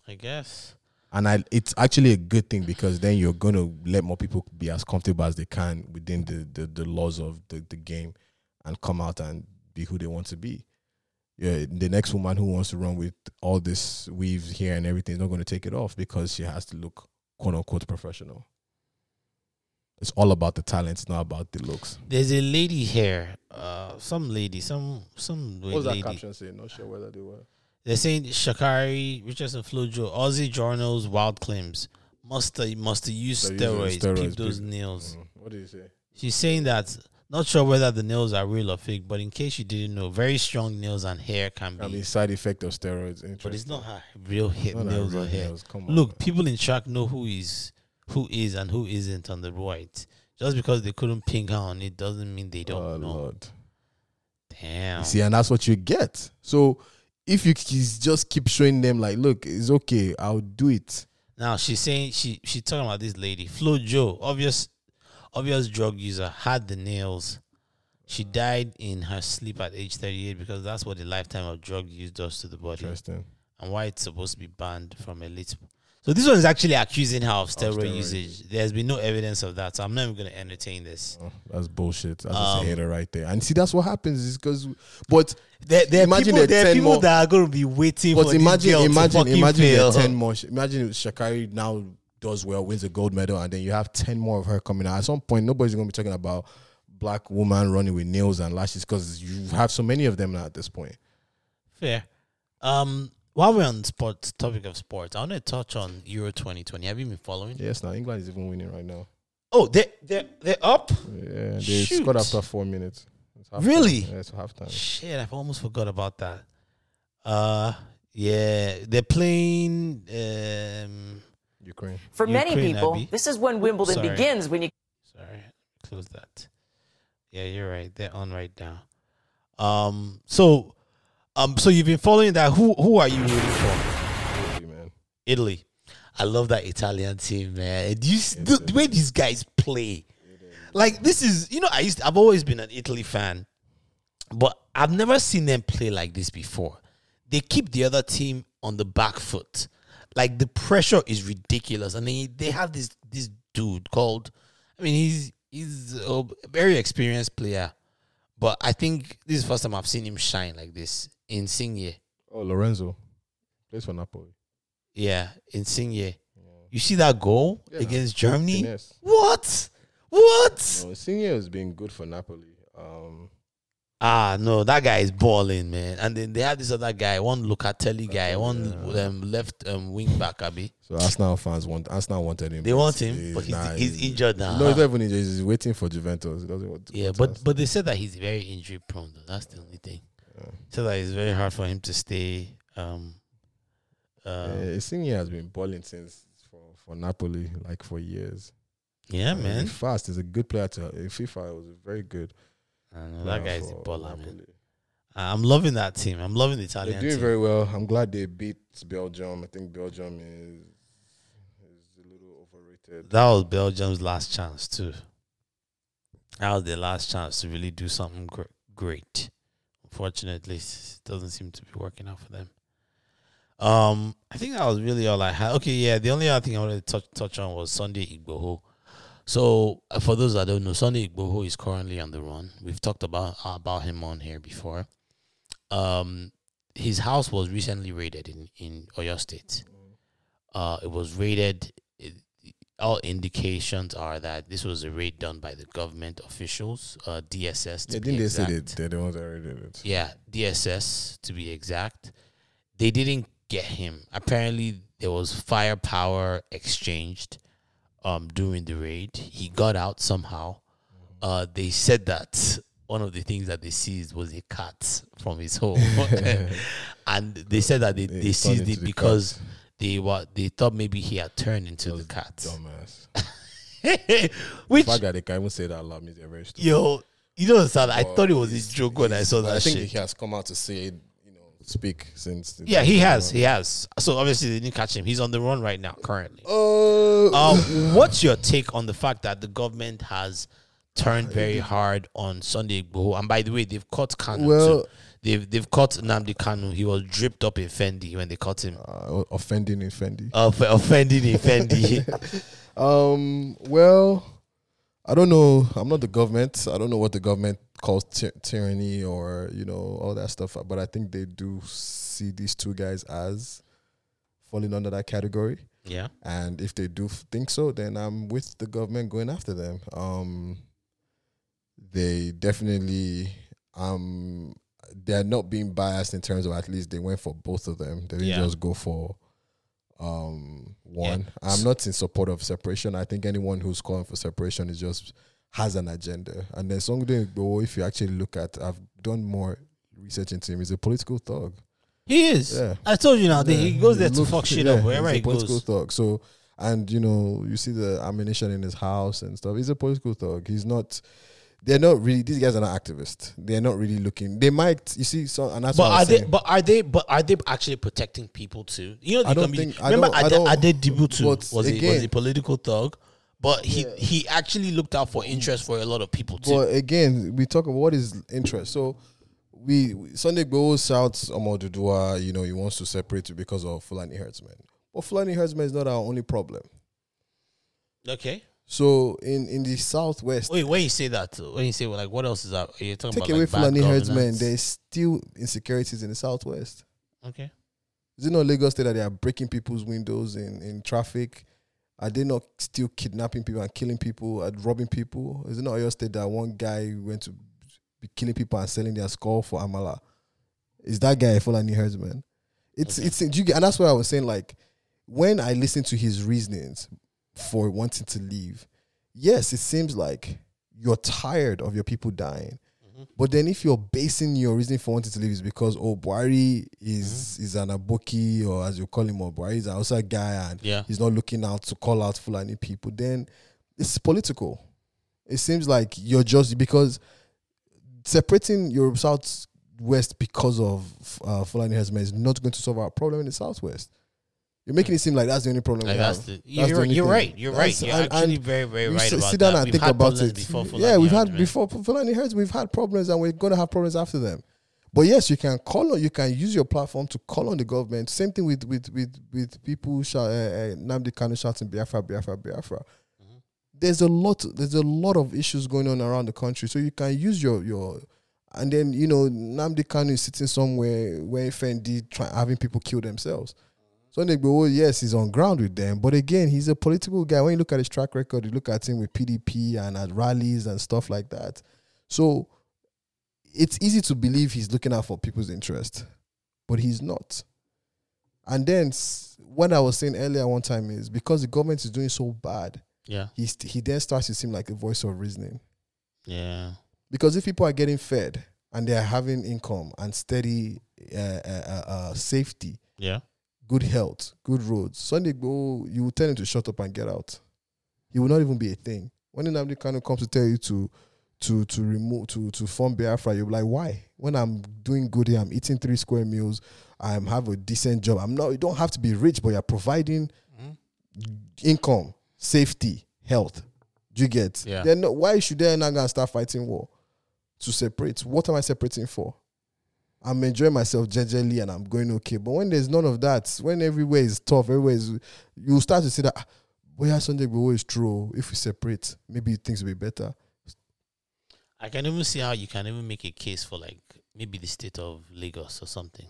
I guess. And I it's actually a good thing because then you're gonna let more people be as comfortable as they can within the the, the laws of the, the game and come out and be who they want to be. Yeah, the next woman who wants to run with all this weaves here and everything is not going to take it off because she has to look quote unquote professional. It's all about the talent, it's not about the looks. There's a lady here. Uh, some lady, some some What was lady. That caption saying? Not sure whether they were. They're saying Sha'Carri, Richardson, Flojo, Aussie journals, wild claims. Must uh, must use They're using steroids, steroids, keep those nails. Mm, What did you say? She's saying that not sure whether the nails are real or fake, but in case you didn't know, very strong nails and hair can I be. mean, side effect of steroids. but it's not her real hair, Not nails real or hair. nails, on, Look, man. people in track know who is who is and who isn't on the right. Just because they couldn't ping her on it doesn't mean they don't Oh, know. Lord. Damn. You see, and that's what you get. So if you just keep showing them like, look, it's okay, I'll do it. Now she's saying she she's talking about this lady, Flo-Jo, obvious obvious drug user, had the nails. She died in her sleep at age 38 because that's what the lifetime of drug use does to the body Interesting. and why it's supposed to be banned from elite. So this one is actually accusing her of steroid steroids. usage. There's been no evidence of that, so I'm not even going to entertain this. Oh, that's bullshit. That's just Um, a hater right there. And see, that's what happens is because, but There, there are Imagine people, there are there are 10 people more- that are going to be waiting but for imagine, imagine, imagine fail. there are ten more. Imagine if Sha'Carri now does well, wins a gold medal, and then you have ten more of her coming out. At some point, nobody's going to be talking about black woman running with nails and lashes because you have so many of them now at this point. Fair. Um, while we're on sports, topic of sports, I want to touch on Euro 2020. Have you been following? Yes, now England is even winning right now. Oh, they they they're up. Yeah, they Shoot. scored after four minutes. It's halftime. Really? Yeah, it's halftime. Shit, I've almost forgot about that. Uh, yeah, they're playing. Um, Ukraine. For many people, Abby. this is when Wimbledon Sorry. begins. When you sorry, close that. Yeah, you're right. They're on right now. Um, so, um, so you've been following that. Who who are you rooting for? Really, man. Italy. I love that Italian team, man. Do you the, the way these guys play? Like this is, you know, I used I've always been an Italy fan, but I've never seen them play like this before. They keep the other team on the back foot. Like the pressure is ridiculous, and they they have this this dude called. I mean, he's he's a very experienced player, but I think this is the first time I've seen him shine like this. In Insigne. Oh, Lorenzo plays for Napoli. Yeah, in Insigne. You see that goal Yeah. against Germany? What? What? No, Insigne has been good for Napoli. Um, Ah, no, that guy is balling, man. And then they have this other guy, one Locatelli guy, one um, left um, wing back, Abby. so Arsenal fans want Arsenal wanted him. They want him, he's but he's, nah, he's injured now. No, he's not even injured. He's waiting for Juventus. He doesn't want. Yeah, but Arsenal. but they said that he's very injury prone. Though. That's the only thing. So that it's very hard for him to stay. Um, uh, yeah, Insigne has been balling since for for Napoli like for years. yeah, Uh, man. he's fast. He's a good player to in FIFA. It was very good. I know, that player guy's a for baller, man. Napoli. I'm loving that team. I'm loving the Italian. They're doing team. very well. I'm glad they beat Belgium. I think Belgium is is a little overrated. That was Belgium's last chance too. That was their last chance to really do something gr- great. Unfortunately, it doesn't seem to be working out for them. Um, I think that was really all I had. Okay, yeah. The only other thing I wanted to touch touch on was Sunday Igboho. So, uh, for those that don't know, Sunday Igboho is currently on the run. We've talked about about him on here before. Um, his house was recently raided in in Oyo State. Uh, it was raided. It, all indications are that this was a raid done by the government officials, uh, DSS. To Yeah, didn't they say they, they're the ones that did it? Yeah, DSS to be exact. They didn't get him. Apparently, there was firepower exchanged um, during the raid. He got out somehow. Uh, they said that one of the things that they seized was a cat from his home, and they said that they, They they seized it the because cat. they were they thought maybe he had turned into the cat. Dumbass. Which The fact that they can even say that loud means they're very stupid. yo, you know, Sad, I thought it was a joke when I saw that I think shit. he has come out to say, speak since. Yeah, he has. He has. So obviously they didn't catch him. He's on the run right now, currently. Uh, Um, what's your take on the fact that the government has turned very hard on Sunday Igboho? And by the way, they've caught Kanu Well- too. They've they've caught Nnamdi Kanu. He was dripped up in Fendi when they caught him. uh, offending in Fendi. Of offending in Fendi. Um. Well, I don't know. I'm not the government. I don't know what the government calls ty- tyranny or you know all that stuff. But I think they do see these two guys as falling under that category. yeah. And if they do f- think so, then I'm with the government going after them. Um, they definitely um they're not being biased in terms of at least they went for both of them. They didn't Yeah. just go for um one. I'm not in support of separation. I think anyone who's calling for separation is just has an agenda. And then Sunday Igboho, if you actually look at I've done more research into him, he's a political thug. He is. Yeah. I told you now. that he goes there to Look- fuck shit yeah, up wherever he's a he political goes. thug. So, and you know, you see the ammunition in his house and stuff. He's a political thug. He's not. They're not really. These guys are not activists. They're not really looking. They might. You see, so and that's But are they? saying. But are they? But are they actually protecting people too? You know, the I don't think- I remember don't- I Ade, don't- Ade Dibutu but was a, was a political thug, but he he actually looked out for interest for a lot of people too. But again, we talk about what is interest. So we Sunday Igboho shouts Omoduduwa, you know, he wants to separate you because of Fulani herdsmen. But Fulani herdsmen is not our only problem. okay. So in in the southwest, Wait, when you say that, when you say like, what else is that? Are you talking take about away like, Fulani herdsmen, there's still insecurities in the southwest. Okay. Is it not Lagos State that they are breaking people's windows in, in traffic? Are they not still kidnapping people and killing people and robbing people? Is it not your state that one guy went to be killing people and selling their skull for Amala? Is that guy a Fulani herdsman? It's it's you get- and that's why I was saying like when I listen to his reasonings for wanting to leave, yes, it seems like you're tired of your people dying. But then if you're basing your reason for wanting to leave is because oh Buhari is is an aboki or as you call him or Buhari is an outside guy and Yeah. he's not looking out to call out Fulani people, then it's political. It seems like you're just because separating your southwest because of uh, Fulani herdsmen is not going to solve our problem in the southwest. You're making it seem like that's the only problem Like we that's have. the, That's you're, the you're right. You're That's- right. You're and- actually and very, very right sit, about sit down that. and We've think had about it. Before for yeah, we've had before Fulani herds. We've had problems, and we're gonna have problems after them. But yes, you can call on, you can use your platform to call on the government. Same thing with with with with people shout, uh, uh, Nnamdi Kanu shouting Biafra, Biafra, Biafra. Mm-hmm. There's a lot. There's a lot of issues going on around the country, so you can use your your. And then you know Nnamdi Kanu is sitting somewhere where Fendi try, having people kill themselves. Sunday Igboho, yes, he's on ground with them, but again, he's a political guy. When you look at his track record, you look at him with PDP and at rallies and stuff like that. So it's easy to believe he's looking out for people's interest, but he's not. And then what I was saying earlier one time is because the government is doing so bad, Yeah. he st- he then starts to seem like a voice of reasoning. Yeah. Because if people are getting fed and they are having income and steady uh, uh, uh, uh, safety, Yeah. Good health, good roads. Sunday go, you will tell him to shut up and get out. He will not even be a thing. When Nnamdi Kanu comes to tell you to to to remove to to form Biafra, you'll be like, why? When I'm doing good here, I'm eating three square meals, I'm have a decent job. I'm not you don't have to be rich, but you're providing mm-hmm. income, safety, health. Do you get? Yeah. Then why should they not gonna start fighting war? To separate. What am I separating for? I'm enjoying myself gingerly and I'm going okay. But when there's none of that, when everywhere is tough, everywhere is, you start to see that, ah, boy, Sunday Igboho is true. If we separate, maybe things will be better. I can even see how you can even make a case for like maybe the state of Lagos or something.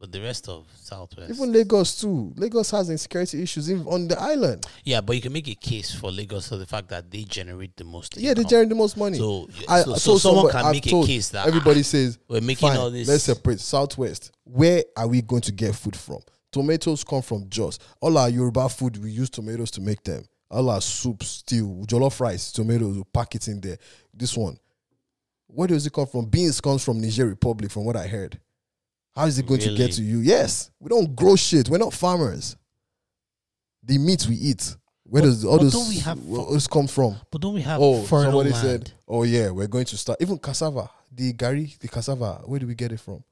But the rest of Southwest. Even Lagos too. Lagos has insecurity issues even on the island. yeah, but you can make a case for Lagos for the fact that they generate the most. Yeah, they income. generate the most money. So, I, so, I so told someone somebody- can I've make a told case that everybody ah, says we're making fine, all this. Let's separate Southwest. Where are we going to get food from? Tomatoes come from Jos. All our Yoruba food, we use tomatoes to make them. All our soup, stew, jollof rice, tomatoes, we pack it in there. This one, where does it come from? Beans comes from Niger Republic, from what I heard. How is it going to get to you? Yes, we don't grow shit. We're not farmers. The meat we eat, where But- does all those have where it come from? but don't we have Oh, somebody land? said, "Oh yeah, we're going to start even cassava, the gari, the cassava. Where do we get it from?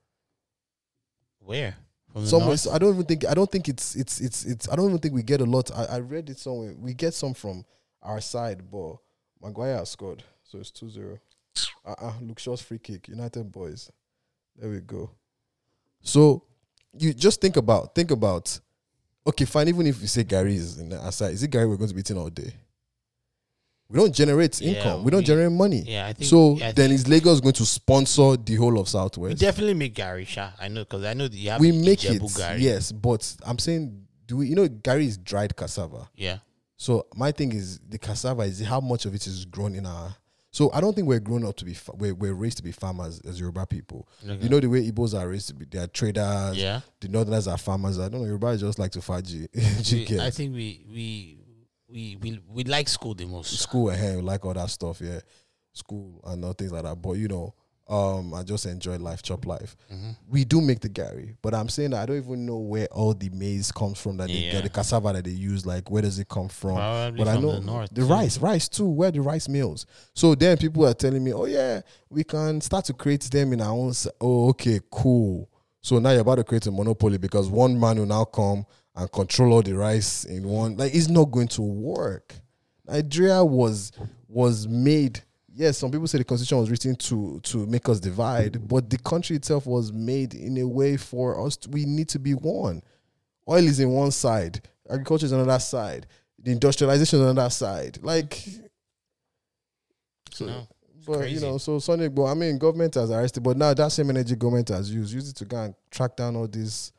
where from Somewhere. I don't even think. I don't think it's it's it's it's. I don't even think we get a lot. I, I read it somewhere. We get some from our side, but Maguire has scored, so it's 2-0. Uh uh Luke Shaw's free kick. United boys. There we go. So you just think about think about. Okay, fine. Even if you say garri is in the outside, is it garri we're going to be eating all day? We don't generate Yeah, income. We don't generate money. Yeah, I think. So yeah, I then think is Lagos going to sponsor the whole of Southwest? we definitely make garri Sha. I know because I know you have We make Ijebu it, garri. yes, but I'm saying, do we? You know, garri is dried cassava. Yeah. So my thing is the cassava is how much of it is grown in our. So I don't think we're grown up to be. Fa- we're, we're raised to be farmers as Yoruba people. Okay. You know the way Igbos are raised to be. They are traders. Yeah. The Northerners are farmers. I don't know. Yoruba just like to faji. We- I think we we we we we like school the most. school ahead, we like all that stuff, yeah. School and all things like that. But you know, um, I just enjoy life, chop life. Mm-hmm. We do make the garri, but I'm saying that I don't even know where all the maize comes from that they Yeah. get, the cassava that they use, like where does it come from? Probably but I know the north, the rice, rice too, where the rice mills. So then people are telling me, Oh yeah, we can start to create them in our own s- oh okay, cool. So now you're about to create a monopoly because one man will now come and control all the rice in one. Like it's not going to work. Nigeria was was made. Yes, some people say the constitution was written to to make us divide, but the country itself was made in a way for us. To, we need to be one. Oil is in one side, agriculture is on another side, the industrialization is on another side. Like, so, No, it's but crazy. you know, so Sonic, but I mean, government has arrested, but now that same energy government has used, used it to go and track down all these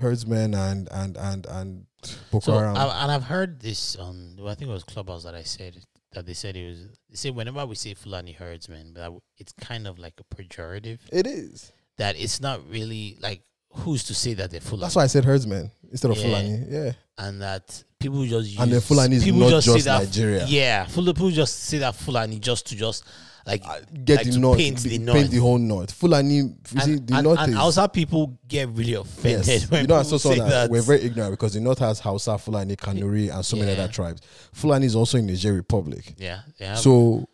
herdsmen and and and and Boko So Haram. I, and I've heard this on. Well, I think it was Clubhouse that I said it, that they said it was. They say whenever we say Fulani herdsmen, but w- it's kind of like a pejorative. it is. That it's not really like who's to say that they're Fulani. That's why I said herdsmen instead of Yeah. Fulani. Yeah. and that people just use And the Fulani is people not just that- Nigeria. Yeah, people just say that Fulani just to just like Get like the north, paint the paint the whole north. Fulani, you see, and, the and, north and is Hausa people get really offended Yes. when you know, I saw say that that. we're very ignorant because the north has Hausa, Fulani, Kanuri, and so many other tribes. Fulani is also in Niger Republic. yeah, have So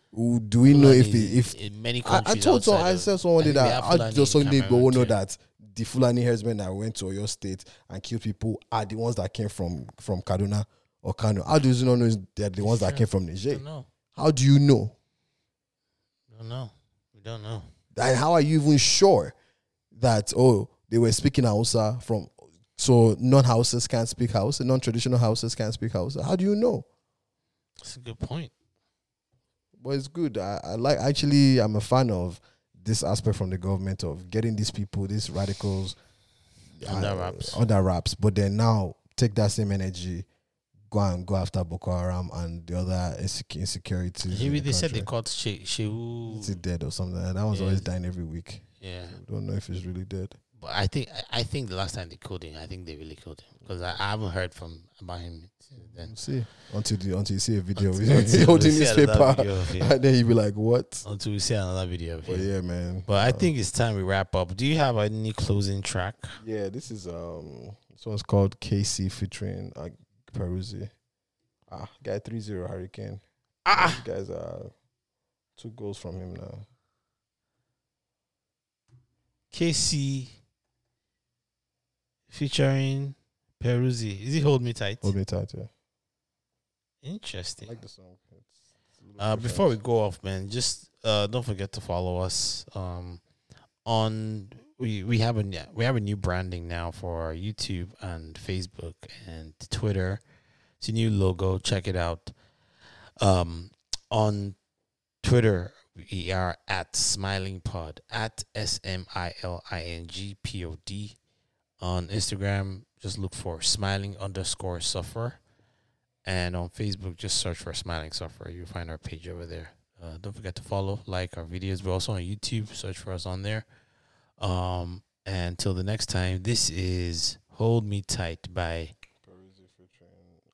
do we know if the, if in many I, I told some, outside I said someone did that. I just Cameroon go know that the Fulani herdsmen that went to your state and killed people are the ones that came from from Kaduna or Kano. How do you not know they're the ones that came from I Niger? How do you know? Don't know. We don't know. And how are you even sure that oh they were speaking Hausa from so non houses can't speak Hausa, non traditional houses can't speak Hausa? How do you know? That's a good point. But it's good. I, I like actually I'm a fan of this aspect from the government of getting these people, these radicals Under uh, wraps. under wraps. But then now take that same energy, go and go after Boko Haram and the other insec- insecurities. in Maybe the they said they caught she Shekau. Is it dead or something? That one's Yeah. always dying every week. Yeah, We don't know if it's really dead. but I think I- think the last time they killed him, I think they really killed him because I, I haven't heard from about him since then. We'll see until the, until you see a video of Until- him until holding newspaper, another video of him. and then you be like, "What?" Until we see another video of But yeah, man. But I Uh, think it's time we wrap up. Do you have any closing track? Yeah, this is um this one's called Kcee featuring uh, Peruzzi. Ah, guy 3-0 Hurricane. Ah, These guys are two goals from him now. Kcee featuring Peruzzi. Is it Hold Me Tight? Hold me tight, yeah. Interesting. I like the song. It's, it's a little Uh, different. before we go off, man, just uh, don't forget to follow us um, on. We we have a we have a new branding now for our YouTube and Facebook and Twitter. It's a new logo. Check it out. Um, on Twitter, We are at Smiling Pod at S M I L I N G P O D on Instagram. Just look for Smiling underscore Suffer, and on Facebook, just search for Smiling Suffer. You'll find our page over there. Uh, don't forget to follow, like our videos. We're also on YouTube. Search for us on there. Um, and until the next time, this is Hold Me Tight by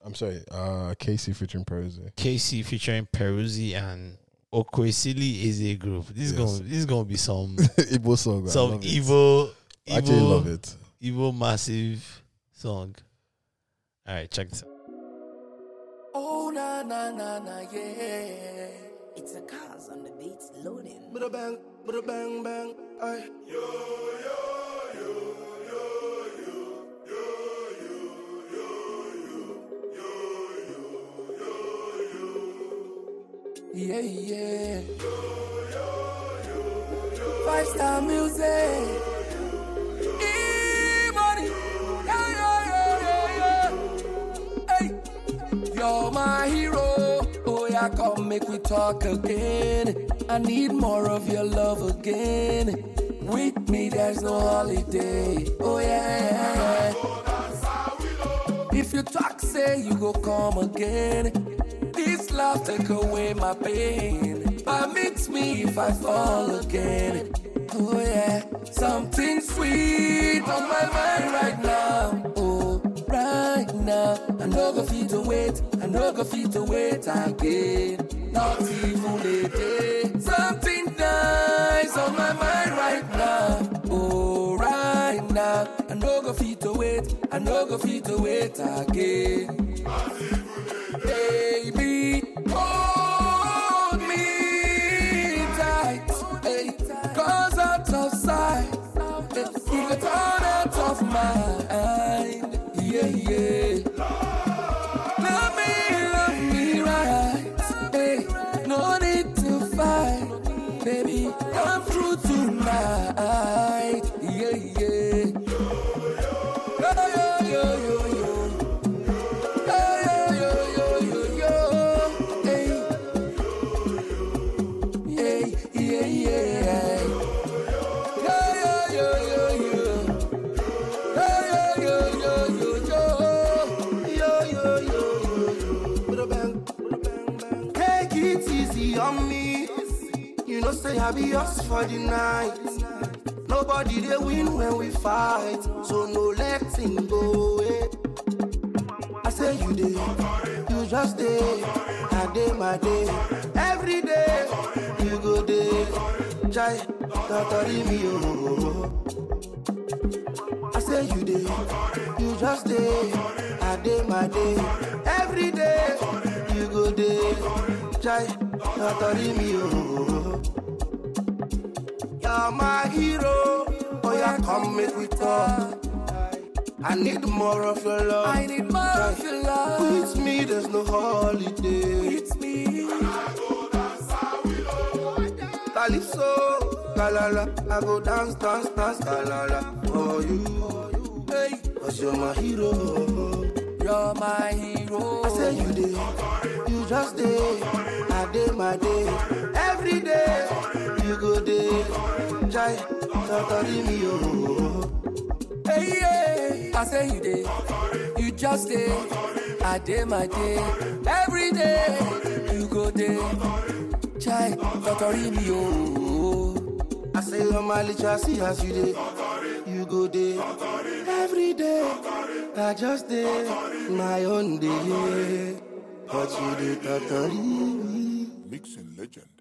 I'm sorry, uh, Kcee featuring Peruzzi. Kcee featuring Peruzzi and Okwesili is a group. This is Yes. gonna this is gonna be some Igbo song. Some love it. evil, I actually love it. evil massive song. All right, check this out. Oh na na na na yeah. It's a cause on the beats loading. Bada bang, bada bang bang. Ay. Yeah, yeah. Five star music. E-money. Yeah, yeah, yeah, yeah, yeah. Hey. You're my hero. Yeah, come make we talk again. I need more of your love again. With me, there's no holiday. Oh, yeah. If you talk, say you go come again. This love take away my pain. Permit me if I fall again. Oh yeah, something sweet on my mind right now. Oh, right now. I no go fit to wait. I no go fit to wait again. Not even a day. Something nice on my mind right now. Oh, right now. I no go fit to wait. I no go fit to wait again. Baby, hold I be yours for the night. Nobody they win when we fight, so no letting go away. I say you did, you just did. I did my day, every day. You go day, jai, totally me oh. I say you did, you just did. I did my day, every day. You go day, jai, totally me oh. You're my hero. Oh yeah, come make we talk. I need more of your love. I need more of your love. With me, there's no holiday. It's me. Calypso, galala. I go dance, dance, dance, galala. For you, Hey, cause you're my hero. you're my hero. I say you did, you just did. I did my day, every day. You go day, jai, totally me oh. Hey, yeah. I say you did. You just did. I did my day. Every day. You go day. Chai, Totori me, oh. I say you're my little see as you did. You go day, every day. I just did my own day. But you did totally me. Mixing legend.